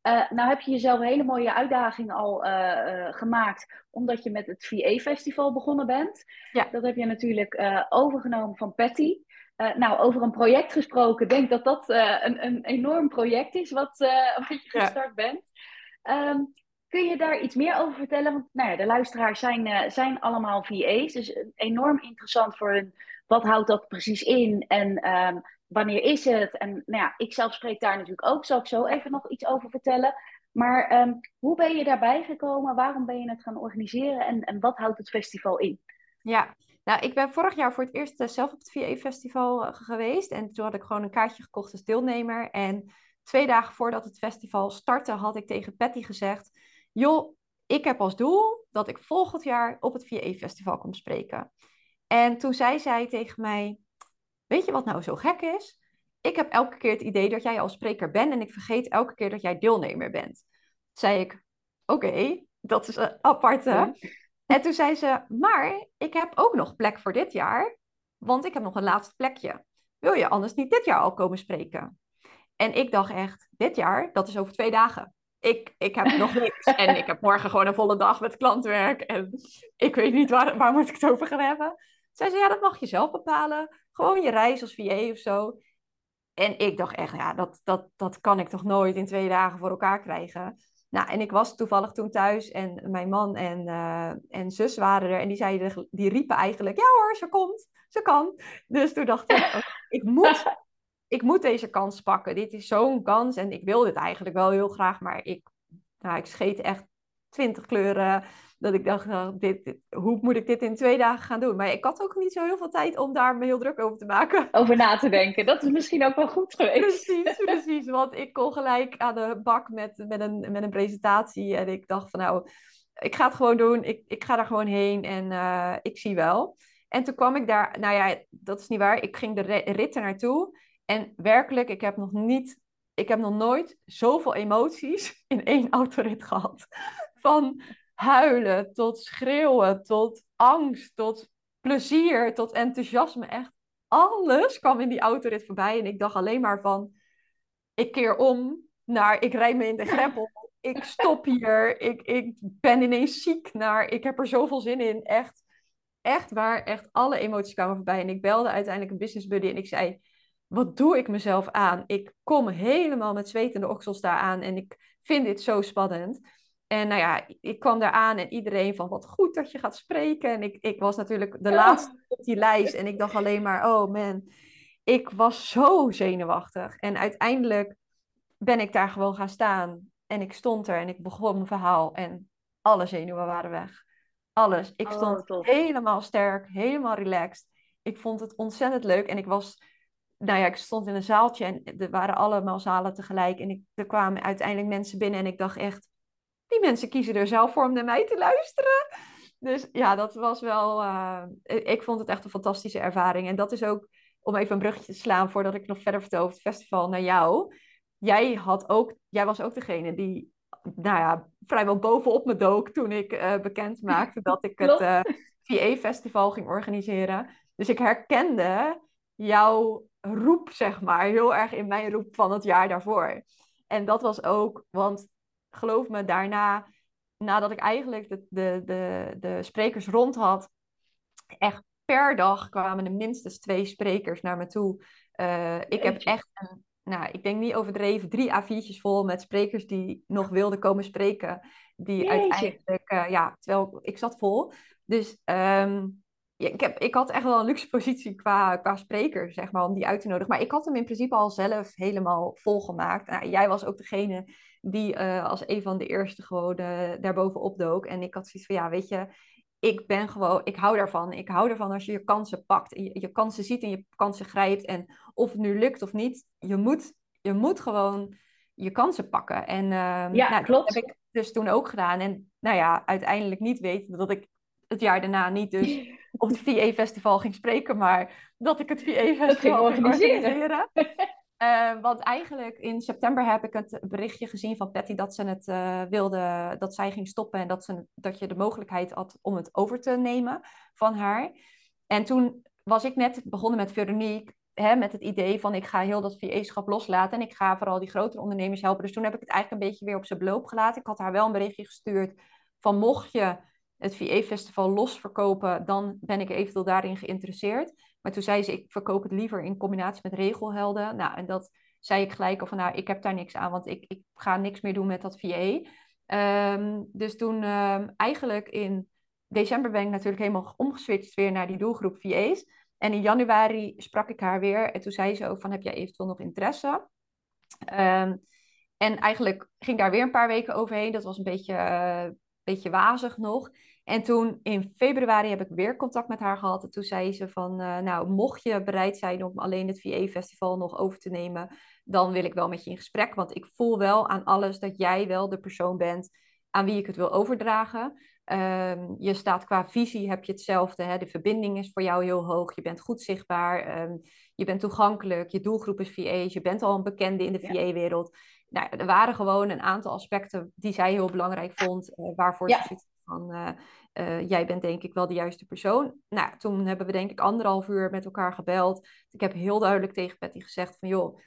Eh, nou heb je jezelf een hele mooie uitdaging al eh, eh, gemaakt, omdat je met het VA-festival begonnen bent. Ja. Dat heb je natuurlijk overgenomen van Patty. Nou, over een project gesproken, denk dat dat een, een enorm project is wat, [laughs] wat je Ja. gestart bent. Ehm, Kun je daar iets meer over vertellen? Want nou ja, de luisteraars zijn, zijn allemaal VA's, dus enorm interessant voor hun. Wat houdt dat precies in en ehm, wanneer is het? En nou ja, ik zelf spreek daar natuurlijk ook, zal ik zo even nog iets over vertellen. Maar ehm, hoe ben je daarbij gekomen? Waarom ben je het gaan organiseren en, en wat houdt het festival in? Ja, nou, ik ben vorig jaar voor het eerst eh, zelf op het VA-festival geweest. En toen had ik gewoon een kaartje gekocht als deelnemer. En twee dagen voordat het festival startte, had ik tegen Patty gezegd: Joh, ik heb als doel dat ik volgend jaar op het VA-festival kom spreken. En toen zei zij tegen mij: Weet je wat nou zo gek is? Ik heb elke keer het idee dat jij als spreker bent en ik vergeet elke keer dat jij deelnemer bent. Zei ik: Oké, dat is een aparte. Ja. En toen zei ze, maar ik heb ook nog plek voor dit jaar, want ik heb nog een laatste plekje. Wil je anders niet dit jaar al komen spreken? En ik dacht echt, dit jaar, dat is over twee dagen. ik, ik heb nog [laughs] niks. En ik heb morgen gewoon een volle dag met klantwerk. En ik weet niet waar, waar moet ik het over gaan hebben. Zij zei, ja, dat mag je zelf bepalen. Gewoon je reis als VA of zo. En ik dacht echt, ja, dat, dat, dat kan ik toch nooit in twee dagen voor elkaar krijgen. Nou, en ik was toevallig toen thuis en mijn man en, uh, en zus waren er. En die, zeiden, die riepen eigenlijk, ja hoor, ze komt, ze kan. Dus toen dacht ik, [laughs] oh, ik, moet, ik moet deze kans pakken. Dit is zo'n kans en ik wil dit eigenlijk wel heel graag. Maar ik, nou, ik scheet echt twintig kleuren dat ik dacht, nou, dit, hoe moet ik dit in twee dagen gaan doen? Maar ik had ook niet zo heel veel tijd om daar me heel druk over te maken. [laughs] Over na te denken. Dat is misschien ook wel goed geweest. Precies, [laughs] precies. Want ik kon gelijk aan de bak met, met, een, met een presentatie. En ik dacht van nou, ik ga het gewoon doen. Ik, ik ga daar gewoon heen en uh, ik zie wel. En toen kwam ik daar, nou ja, dat is niet waar. Ik ging de rit er naartoe. En werkelijk, ik heb nog niet, ik heb nog nooit zoveel emoties [laughs] in één autorit gehad. Van huilen, tot schreeuwen, tot angst, tot plezier, tot enthousiasme. Echt alles kwam in die autorit voorbij. En ik dacht alleen maar van, ik keer om naar, ik rijd me in de greppel. Ik stop hier. Ik, ik ben ineens ziek naar, ik heb er zoveel zin in. Echt, echt waar, echt alle emoties kwamen voorbij. En ik belde uiteindelijk een business buddy en ik zei, wat doe ik mezelf aan? Ik kom helemaal met zwetende oksels daar aan en ik vind dit zo spannend. En nou ja, ik kwam daar aan en iedereen van wat goed dat je gaat spreken. En ik, ik was natuurlijk de laatste op die lijst. En ik dacht alleen maar, oh man, ik was zo zenuwachtig. En uiteindelijk ben ik daar gewoon gaan staan. En ik stond er en ik begon mijn verhaal. En alle zenuwen waren weg. Alles. Ik oh, stond helemaal sterk, helemaal relaxed. Ik vond het ontzettend leuk. En ik was, nou ja, ik stond in een zaaltje en er waren allemaal zalen tegelijk. En ik, er kwamen uiteindelijk mensen binnen en ik dacht echt die mensen kiezen er zelf voor om naar mij te luisteren. Dus ja, dat was wel. Uh, ik vond het echt een fantastische ervaring. En dat is ook, om even een bruggetje te slaan voordat ik nog verder vertel over het festival naar jou. Jij, had ook, jij was ook degene die, nou ja, vrijwel bovenop me dook toen ik uh, bekend maakte dat ik [laughs] het uh, eh, VA-festival ging organiseren. Dus ik herkende jouw roep, zeg maar, heel erg in mijn roep van het jaar daarvoor. En dat was ook, want geloof me, daarna, nadat ik eigenlijk de, de, de, de sprekers rond had, echt per dag kwamen er minstens twee sprekers naar me toe. Uh, ik heb echt, een, nou, ik denk niet overdreven, drie A4'tjes vol met sprekers die nog wilden komen spreken. Die uiteindelijk, uh, ja, terwijl ik zat vol. Dus um, ja, ik, heb, ik had echt wel een luxe positie qua, qua spreker, zeg maar, om die uit te nodigen. Maar ik had hem in principe al zelf helemaal volgemaakt. Nou, jij was ook degene die uh, als een van de eerste gewoon uh, daarbovenop dook. En ik had zoiets van, ja, weet je, ik ben gewoon, ik hou daarvan. Ik hou ervan als je je kansen pakt, en je, je kansen ziet en je kansen grijpt. En of het nu lukt of niet, je moet, je moet gewoon je kansen pakken. En uh, ja, nou, klopt. dat heb ik dus toen ook gedaan. En nou ja, uiteindelijk niet weten dat ik het jaar daarna niet dus [laughs] op het VA-festival ging spreken, maar dat ik het VA-festival ging organiseren. [laughs] Uh, want eigenlijk in september heb ik het berichtje gezien van Patty dat ze het uh, wilde, dat zij ging stoppen en dat, ze, dat je de mogelijkheid had om het over te nemen van haar. En toen was ik net begonnen met Veronique, hè, met het idee van ik ga heel dat VA-schap loslaten en ik ga vooral die grotere ondernemers helpen. Dus toen heb ik het eigenlijk een beetje weer op zijn beloop gelaten. Ik had haar wel een berichtje gestuurd van mocht je het VA-festival los verkopen, dan ben ik eventueel daarin geïnteresseerd. Maar toen zei ze, ik verkoop het liever in combinatie met regelhelden. Nou, en dat zei ik gelijk al van, nou, ik heb daar niks aan, want ik, ik ga niks meer doen met dat VA. Ehm, dus toen um, eigenlijk in december ben ik natuurlijk helemaal omgeswitcht weer naar die doelgroep VA's. En in januari sprak ik haar weer en toen zei ze ook van, heb jij eventueel nog interesse? Um, en eigenlijk ging daar weer een paar weken overheen. Dat was een beetje, uh, beetje wazig nog. En toen in februari heb ik weer contact met haar gehad. En toen zei ze van, uh, nou, mocht je bereid zijn om alleen het VA-festival nog over te nemen, dan wil ik wel met je in gesprek. Want ik voel wel aan alles dat jij wel de persoon bent aan wie ik het wil overdragen. Um, je staat qua visie, heb je hetzelfde. Hè? De verbinding is voor jou heel hoog. Je bent goed zichtbaar. Um, je bent toegankelijk. Je doelgroep is VA's. Je bent al een bekende in de VA-wereld. Nou, er waren gewoon een aantal aspecten die zij heel belangrijk vond. Uh, waarvoor ja. ze van uh, uh, jij bent denk ik wel de juiste persoon. Nou, toen hebben we denk ik anderhalf uur met elkaar gebeld. Ik heb heel duidelijk tegen Patty gezegd van joh,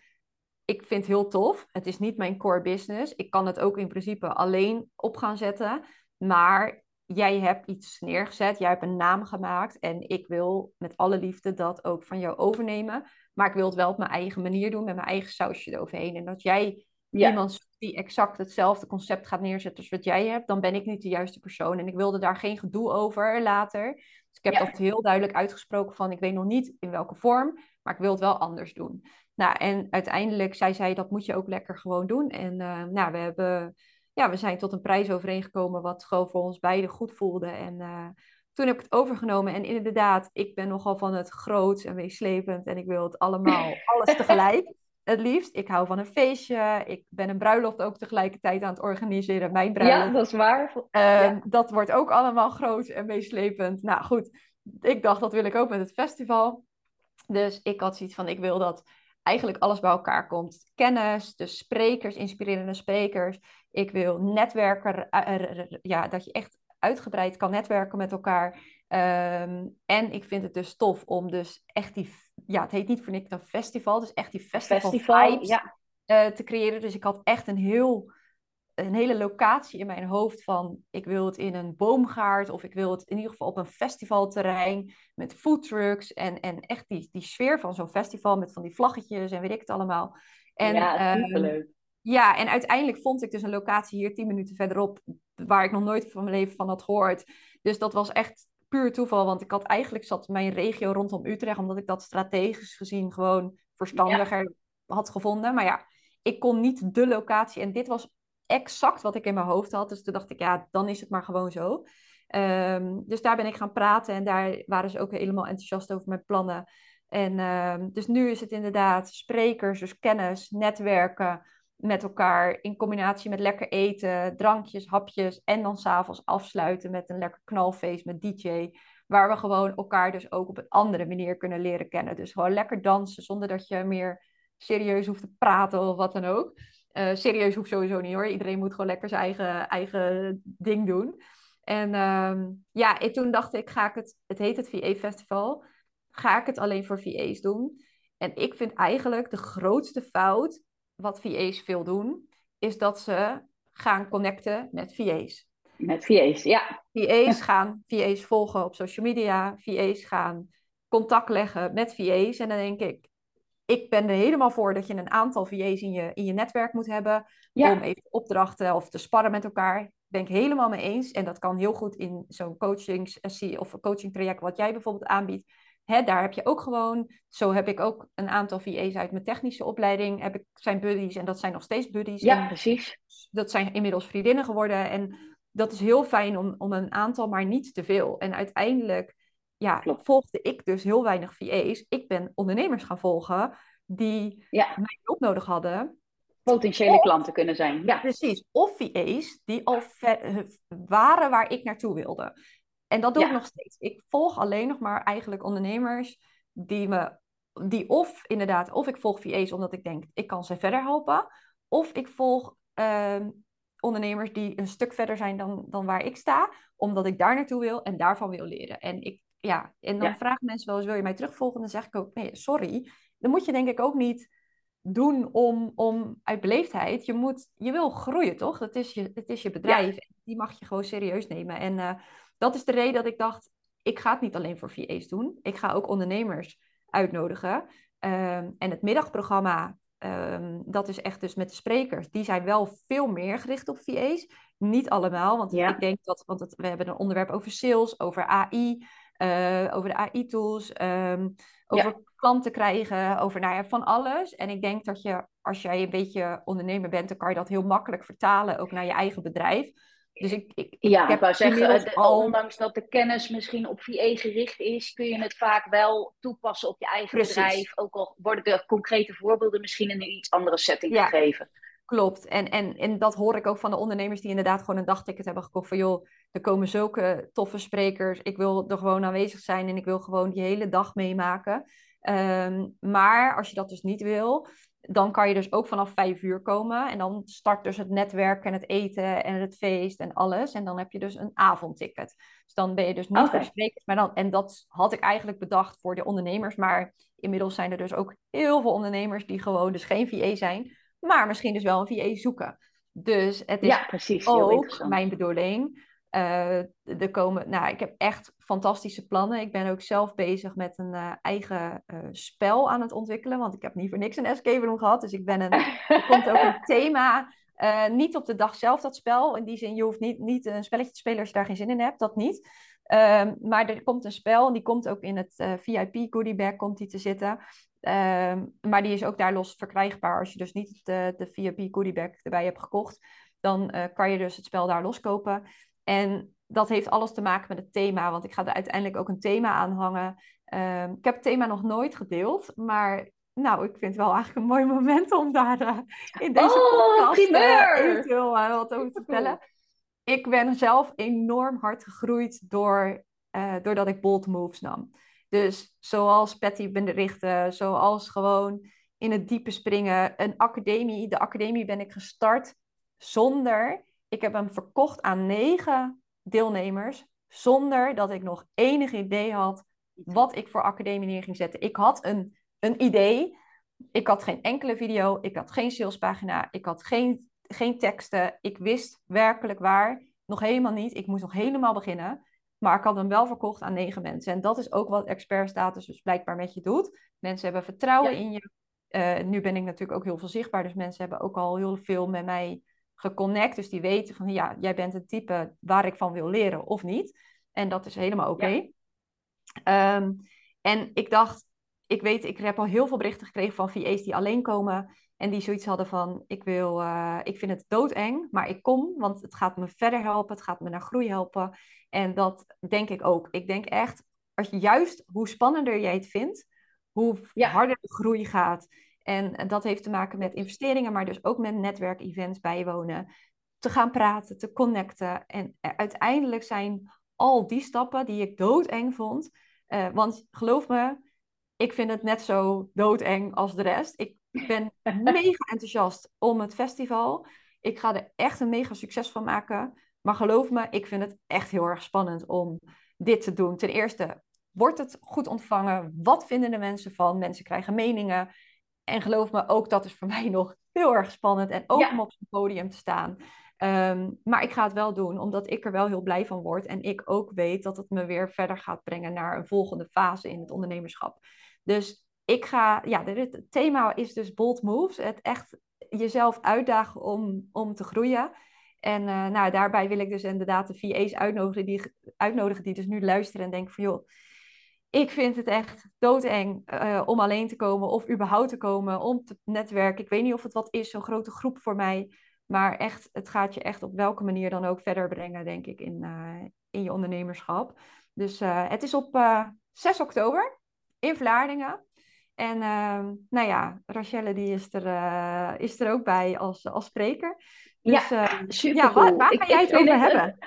ik vind het heel tof. Het is niet mijn core business. Ik kan het ook in principe alleen op gaan zetten. Maar jij hebt iets neergezet, jij hebt een naam gemaakt. En ik wil met alle liefde dat ook van jou overnemen. Maar ik wil het wel op mijn eigen manier doen, met mijn eigen sausje eroverheen. En dat jij iemand die exact hetzelfde concept gaat neerzetten als wat jij hebt, dan ben ik niet de juiste persoon. En ik wilde daar geen gedoe over later. Dus ik heb dat heel duidelijk uitgesproken van, ik weet nog niet in welke vorm, maar ik wil het wel anders doen. Nou, en uiteindelijk zei zij, dat moet je ook lekker gewoon doen. En uh, nou, we hebben, ja, we zijn tot een prijs overeengekomen wat gewoon voor ons beiden goed voelde. En uh, toen heb ik het overgenomen. En inderdaad, ik ben nogal van het groots en meeslepend. En ik wil het allemaal, [laughs] alles tegelijk. Het liefst. Ik hou van een feestje. Ik ben een bruiloft ook tegelijkertijd aan het organiseren. Mijn bruiloft. Ja, dat is waar. Ja. Dat wordt ook allemaal groot en meeslepend. Nou goed, ik dacht dat wil ik ook met het festival. Dus ik had zoiets van, ik wil dat eigenlijk alles bij elkaar komt. Kennis, de sprekers, inspirerende sprekers. Ik wil netwerken, ja, dat je echt uitgebreid kan netwerken met elkaar. Um, en ik vind het dus tof om dus echt die, ja, het heet niet voor niks een festival, dus echt die festival, festival vibes ja. uh, te creëren. Dus ik had echt een heel een hele locatie in mijn hoofd van ik wil het in een boomgaard of ik wil het in ieder geval op een festivalterrein met foodtrucks en, en echt die, die sfeer van zo'n festival met van die vlaggetjes en weet ik het allemaal. En, ja, superleuk. Um, ja, en uiteindelijk vond ik dus een locatie hier tien minuten verderop waar ik nog nooit van mijn leven van had gehoord. Dus dat was echt puur toeval, want ik had eigenlijk zat mijn regio rondom Utrecht, omdat ik dat strategisch gezien gewoon verstandiger had gevonden. Maar ja, ik kon niet de locatie en dit was exact wat ik in mijn hoofd had. Dus toen dacht ik, ja, dan is het maar gewoon zo. Um, dus daar ben ik gaan praten en daar waren ze ook helemaal enthousiast over mijn plannen. En um, dus nu is het inderdaad sprekers, dus kennis, netwerken met elkaar in combinatie met lekker eten, drankjes, hapjes en dan s'avonds afsluiten met een lekker knalfeest met DJ. Waar we gewoon elkaar dus ook op een andere manier kunnen leren kennen. Dus gewoon lekker dansen zonder dat je meer serieus hoeft te praten of wat dan ook. Uh, serieus hoeft sowieso niet hoor. Iedereen moet gewoon lekker zijn eigen, eigen ding doen. En uh, ja, toen dacht ik, ga ik het, het heet het VA Festival, ga ik het alleen voor VA's doen? En ik vind eigenlijk de grootste fout wat VA's veel doen, is dat ze gaan connecten met VA's. Met VA's, ja. VA's gaan VA's volgen op social media, VA's gaan contact leggen met VA's. En dan denk ik, ik ben er helemaal voor dat je een aantal VA's in je, in je netwerk moet hebben. Om even opdrachten of te sparren met elkaar. Ben ik helemaal mee eens. En dat kan heel goed in zo'n coachingssessie of een coaching traject wat jij bijvoorbeeld aanbiedt. Hè, daar heb je ook gewoon, zo heb ik ook een aantal VA's uit mijn technische opleiding. Heb ik, zijn buddies en dat zijn nog steeds buddies. Ja, precies. Dat zijn inmiddels vriendinnen geworden. En dat is heel fijn om, om een aantal, maar niet te veel. En uiteindelijk ja, volgde ik dus heel weinig VA's. Ik ben ondernemers gaan volgen die ja. mij ook nodig hadden. Potentiële klanten kunnen zijn. Ja, precies. Of VA's die al waren waar ik naartoe wilde. En dat doe ik nog steeds. Ik volg alleen nog maar eigenlijk ondernemers die me, die of inderdaad, of ik volg VA's omdat ik denk, ik kan ze verder helpen. Of ik volg ehm, ondernemers die een stuk verder zijn dan, dan waar ik sta, omdat ik daar naartoe wil en daarvan wil leren. En ik ja, en dan vragen mensen wel eens, wil je mij terugvolgen? Dan zeg ik ook, nee, sorry. Dan moet je denk ik ook niet doen om, om uit beleefdheid. Je, moet, je wil groeien, toch? Het is je, het is je bedrijf. Die mag je gewoon serieus nemen. En uh, dat is de reden dat ik dacht, ik ga het niet alleen voor VA's doen. Ik ga ook ondernemers uitnodigen. Um, en het middagprogramma, um, dat is echt dus met de sprekers. Die zijn wel veel meer gericht op VA's. Niet allemaal, want ja. ik denk dat, want het, we hebben een onderwerp over sales, over AI. Uh, over de AI-tools, um, ehm, over ja. klanten krijgen, over nou ja, van alles. En ik denk dat je, als jij een beetje ondernemer bent, dan kan je dat heel makkelijk vertalen, ook naar je eigen bedrijf. Dus ik, ik, ja, ik heb zeggen, al... ondanks dat de kennis misschien op VA gericht is, kun je het vaak wel toepassen op je eigen Precies. bedrijf. Ook al worden de concrete voorbeelden misschien in een iets andere setting ja. gegeven. Klopt. En, en, en dat hoor ik ook van de ondernemers die inderdaad gewoon een dagticket hebben gekocht. Van joh, er komen zulke toffe sprekers. Ik wil er gewoon aanwezig zijn en ik wil gewoon die hele dag meemaken. Ehm, maar als je dat dus niet wil, dan kan je dus ook vanaf vijf uur komen. En dan start dus het netwerk en het eten en het feest en alles. En dan heb je dus een avondticket. Dus dan ben je dus niet okay. voor sprekers. Maar dan, en dat had ik eigenlijk bedacht voor de ondernemers. Maar inmiddels zijn er dus ook heel veel ondernemers die gewoon dus geen VA zijn. Maar misschien dus wel een VA zoeken. Dus het is ja, precies, ook mijn bedoeling uh, er komen, nou, ik heb echt fantastische plannen. Ik ben ook zelf bezig met een uh, eigen uh, spel aan het ontwikkelen. Want ik heb niet voor niks een escape room gehad. Dus ik ben een, er komt ook een [laughs] thema. niet op de dag zelf dat spel. In die zin, je hoeft niet, niet een spelletje te spelen als je daar geen zin in hebt. Dat niet. Ehm, maar er komt een spel en die komt ook in het VIP goodie bag komt die te zitten. Ehm, maar die is ook daar los verkrijgbaar. Als je dus niet de, de VIP goodie bag erbij hebt gekocht. Dan kan je dus het spel daar loskopen. En dat heeft alles te maken met het thema, want ik ga er uiteindelijk ook een thema aan hangen. Ehm, ik heb het thema nog nooit gedeeld, maar nou, ik vind het wel eigenlijk een mooi moment om daar uh, in deze oh, podcast uh, eventueel uh, wat over te vertellen. Ik ben zelf enorm hard gegroeid door, doordat ik bold moves nam. Dus zoals Patty berichten, zoals gewoon in het diepe springen, een academie. De academie ben ik gestart zonder ik heb hem verkocht aan negen deelnemers zonder dat ik nog enig idee had wat ik voor academie neer ging zetten. Ik had een, een idee. Ik had geen enkele video. Ik had geen salespagina. Ik had geen, geen teksten. Ik wist werkelijk waar. Nog helemaal niet. Ik moest nog helemaal beginnen. Maar ik had hem wel verkocht aan negen mensen. En dat is ook wat expertstatus dus blijkbaar met je doet. Mensen hebben vertrouwen in je. Uh, nu ben ik natuurlijk ook heel veel zichtbaar. Dus mensen hebben ook al heel veel met mij geconnect. Dus die weten van ja, jij bent een type waar ik van wil leren of niet. En dat is helemaal oké. Ehm, en ik dacht, ik weet, ik heb al heel veel berichten gekregen van VA's die alleen komen. En die zoiets hadden van, ik, wil, uh, ik vind het doodeng, maar ik kom, want het gaat me verder helpen, het gaat me naar groei helpen. En dat denk ik ook. Ik denk echt, als je juist hoe spannender jij het vindt, hoe harder de groei gaat. En dat heeft te maken met investeringen, maar dus ook met netwerkevents bijwonen. Te gaan praten, te connecten. En uiteindelijk zijn al die stappen die ik doodeng vond. Uh, want geloof me, ik vind het net zo doodeng als de rest. Ik ben [laughs] mega enthousiast om het festival. Ik ga er echt een mega succes van maken. Maar geloof me, ik vind het echt heel erg spannend om dit te doen. Ten eerste, wordt het goed ontvangen? Wat vinden de mensen van? Mensen krijgen meningen. En geloof me, ook dat is voor mij [laughs] nog heel erg spannend. En ook om op zo'n podium te staan. Ehm, maar ik ga het wel doen, omdat ik er wel heel blij van word. En ik ook weet dat het me weer verder gaat brengen naar een volgende fase in het ondernemerschap. Dus ik ga, ja, het thema is dus bold moves. Het echt jezelf uitdagen om, om te groeien. En uh, nou, daarbij wil ik dus inderdaad de VA's uitnodigen die, uitnodigen die dus nu luisteren en denken van joh, ik vind het echt doodeng uh, om alleen te komen of überhaupt te komen, om te netwerken. Ik weet niet of het wat is, zo'n grote groep voor mij. Maar echt, het gaat je echt op welke manier dan ook verder brengen, denk ik, in, uh, in je ondernemerschap. Dus uh, het is op 6 oktober in Vlaardingen. En ehm, nou ja, Rachelle die is er, is er ook bij als, als spreker. Dus, ja, super ja, waar, waar ga jij het over hebben?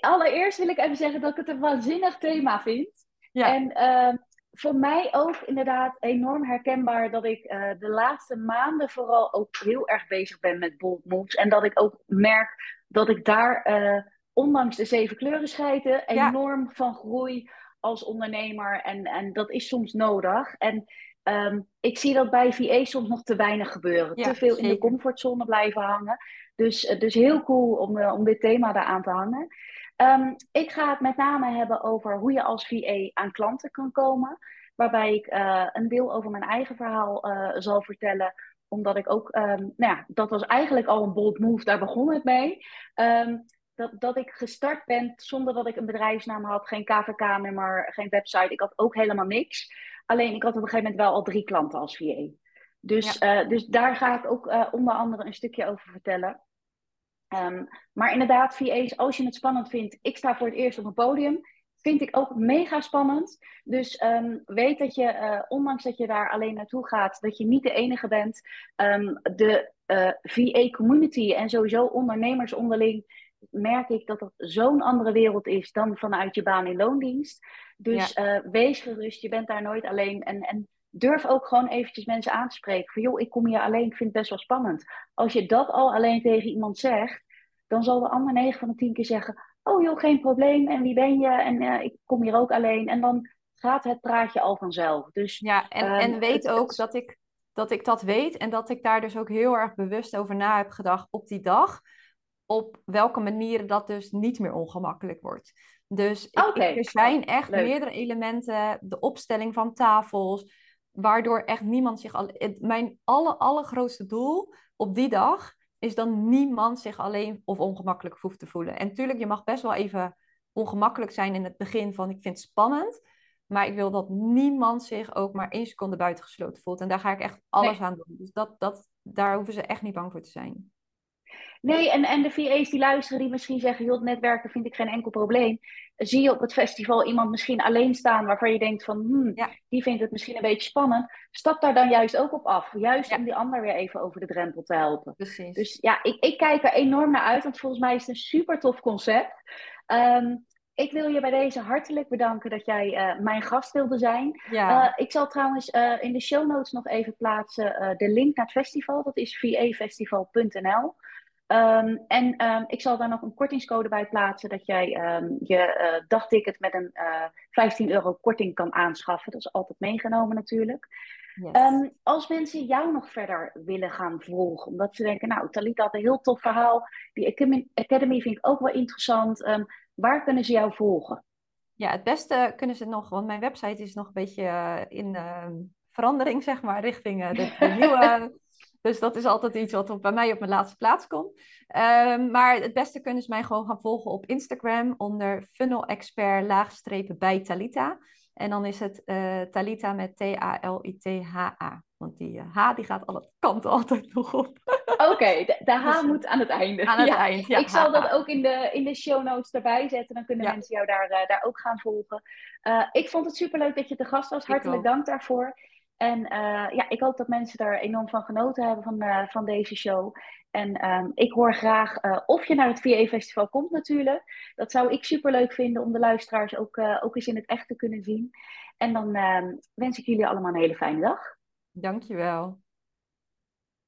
Allereerst wil ik even zeggen dat ik het een waanzinnig thema vind. Ja. En uh, voor mij ook inderdaad enorm herkenbaar dat ik uh, de laatste maanden vooral ook heel erg bezig ben met bold moves. En dat ik ook merk dat ik daar, uh, ondanks de zeven kleuren scheiden, enorm ja. van groei als ondernemer. En, en dat is soms nodig. En um, ik zie dat bij VA soms nog te weinig gebeuren. Ja, te veel zeker. in de comfortzone blijven hangen. Dus, dus heel cool om, om dit thema daar aan te hangen. Um, ik ga het met name hebben over hoe je als VA aan klanten kan komen. Waarbij ik uh, een deel over mijn eigen verhaal uh, zal vertellen. Omdat ik ook, um, nou ja, dat was eigenlijk al een bold move, daar begon het mee. Um, dat, dat ik gestart ben zonder dat ik een bedrijfsnaam had, geen KVK-nummer, geen website. Ik had ook helemaal niks. Alleen ik had op een gegeven moment wel al drie klanten als VA. Dus, ja. uh, dus daar ga ik ook onder andere een stukje over vertellen. Um, maar inderdaad, VA's, als je het spannend vindt, ik sta voor het eerst op een podium. Vind ik ook mega spannend. Dus um, weet dat je, uh, ondanks dat je daar alleen naartoe gaat, dat je niet de enige bent. Um, de uh, VA community en sowieso ondernemers onderling, merk ik dat het zo'n andere wereld is dan vanuit je baan in loondienst. Dus wees gerust, je bent daar nooit alleen. En, en durf ook gewoon eventjes mensen aan te spreken. Van joh, ik kom hier alleen, ik vind het best wel spannend. Als je dat al alleen tegen iemand zegt, dan zal de ander 9 van de 10 keer zeggen: Oh joh, geen probleem. En wie ben je? En uh, ik kom hier ook alleen. En dan gaat het praatje al vanzelf. Dus, ja, en, um, en weet ook dat, ik, dat ik dat weet en dat ik daar dus ook heel erg bewust over na heb gedacht op die dag. Op welke manieren dat dus niet meer ongemakkelijk wordt. Dus ik, okay. er zijn echt meerdere elementen, de opstelling van tafels, waardoor echt niemand zich al. Mijn alle, allergrootste doel op die dag is dan niemand zich alleen of ongemakkelijk hoeft te voelen. En tuurlijk, je mag best wel even ongemakkelijk zijn in het begin van ik vind het spannend. Maar ik wil dat niemand zich ook maar één seconde buitengesloten voelt. En daar ga ik echt alles aan doen. Dus dat, dat, daar hoeven ze echt niet bang voor te zijn. Nee, en, en de VA's die luisteren, die misschien zeggen: joh, netwerken vind ik geen enkel probleem. Zie je op het festival iemand misschien alleen staan waarvan je denkt: van hmm, die vindt het misschien een beetje spannend. Stap daar dan juist ook op af. Juist om die ander weer even over de drempel te helpen. Precies. Dus ja, ik, ik kijk er enorm naar uit, want volgens mij is het een super tof concept. Ehm, ik wil je bij deze hartelijk bedanken dat jij uh, mijn gast wilde zijn. Ja. Uh, ik zal trouwens uh, in de show notes nog even plaatsen de link naar het festival. Dat is vafestival.nl. Um, en um, ik zal daar nog een kortingscode bij plaatsen dat jij um, je uh, dagticket met een uh, 15 euro korting kan aanschaffen. Dat is altijd meegenomen natuurlijk. Yes. als mensen jou nog verder willen gaan volgen, omdat ze denken, nou, Talita had een heel tof verhaal. Die Academy vind ik ook wel interessant. waar kunnen ze jou volgen? Ja, het beste kunnen ze nog, want mijn website is nog een beetje uh, in verandering, [laughs] zeg maar, richting de, de [laughs] nieuwe dus dat is altijd iets wat bij mij op mijn laatste plaats komt. Um, maar het beste kunnen ze mij gewoon gaan volgen op Instagram onder funnel expert laagstrepen bij Talita. En dan is het uh, Talita met T-A-L-I-T-H-A. Want die uh, H die gaat alle kanten altijd [laughs] nog op. Oké, de, de, H dus, moet aan het einde. Aan het ja. eind, ja. Ik zal dat [laughs] ook in de, in de show notes erbij zetten. Dan kunnen mensen jou daar, uh, daar ook gaan volgen. ik vond het superleuk dat je te gast was. Hartelijk dank daarvoor. En uh, ja, ik hoop dat mensen daar enorm van genoten hebben van, uh, van deze show. En um, ik hoor graag uh, of je naar het VA Festival komt natuurlijk. Dat zou ik super leuk vinden om de luisteraars ook, ook eens in het echt te kunnen zien. En dan wens ik jullie allemaal een hele fijne dag. Dankjewel.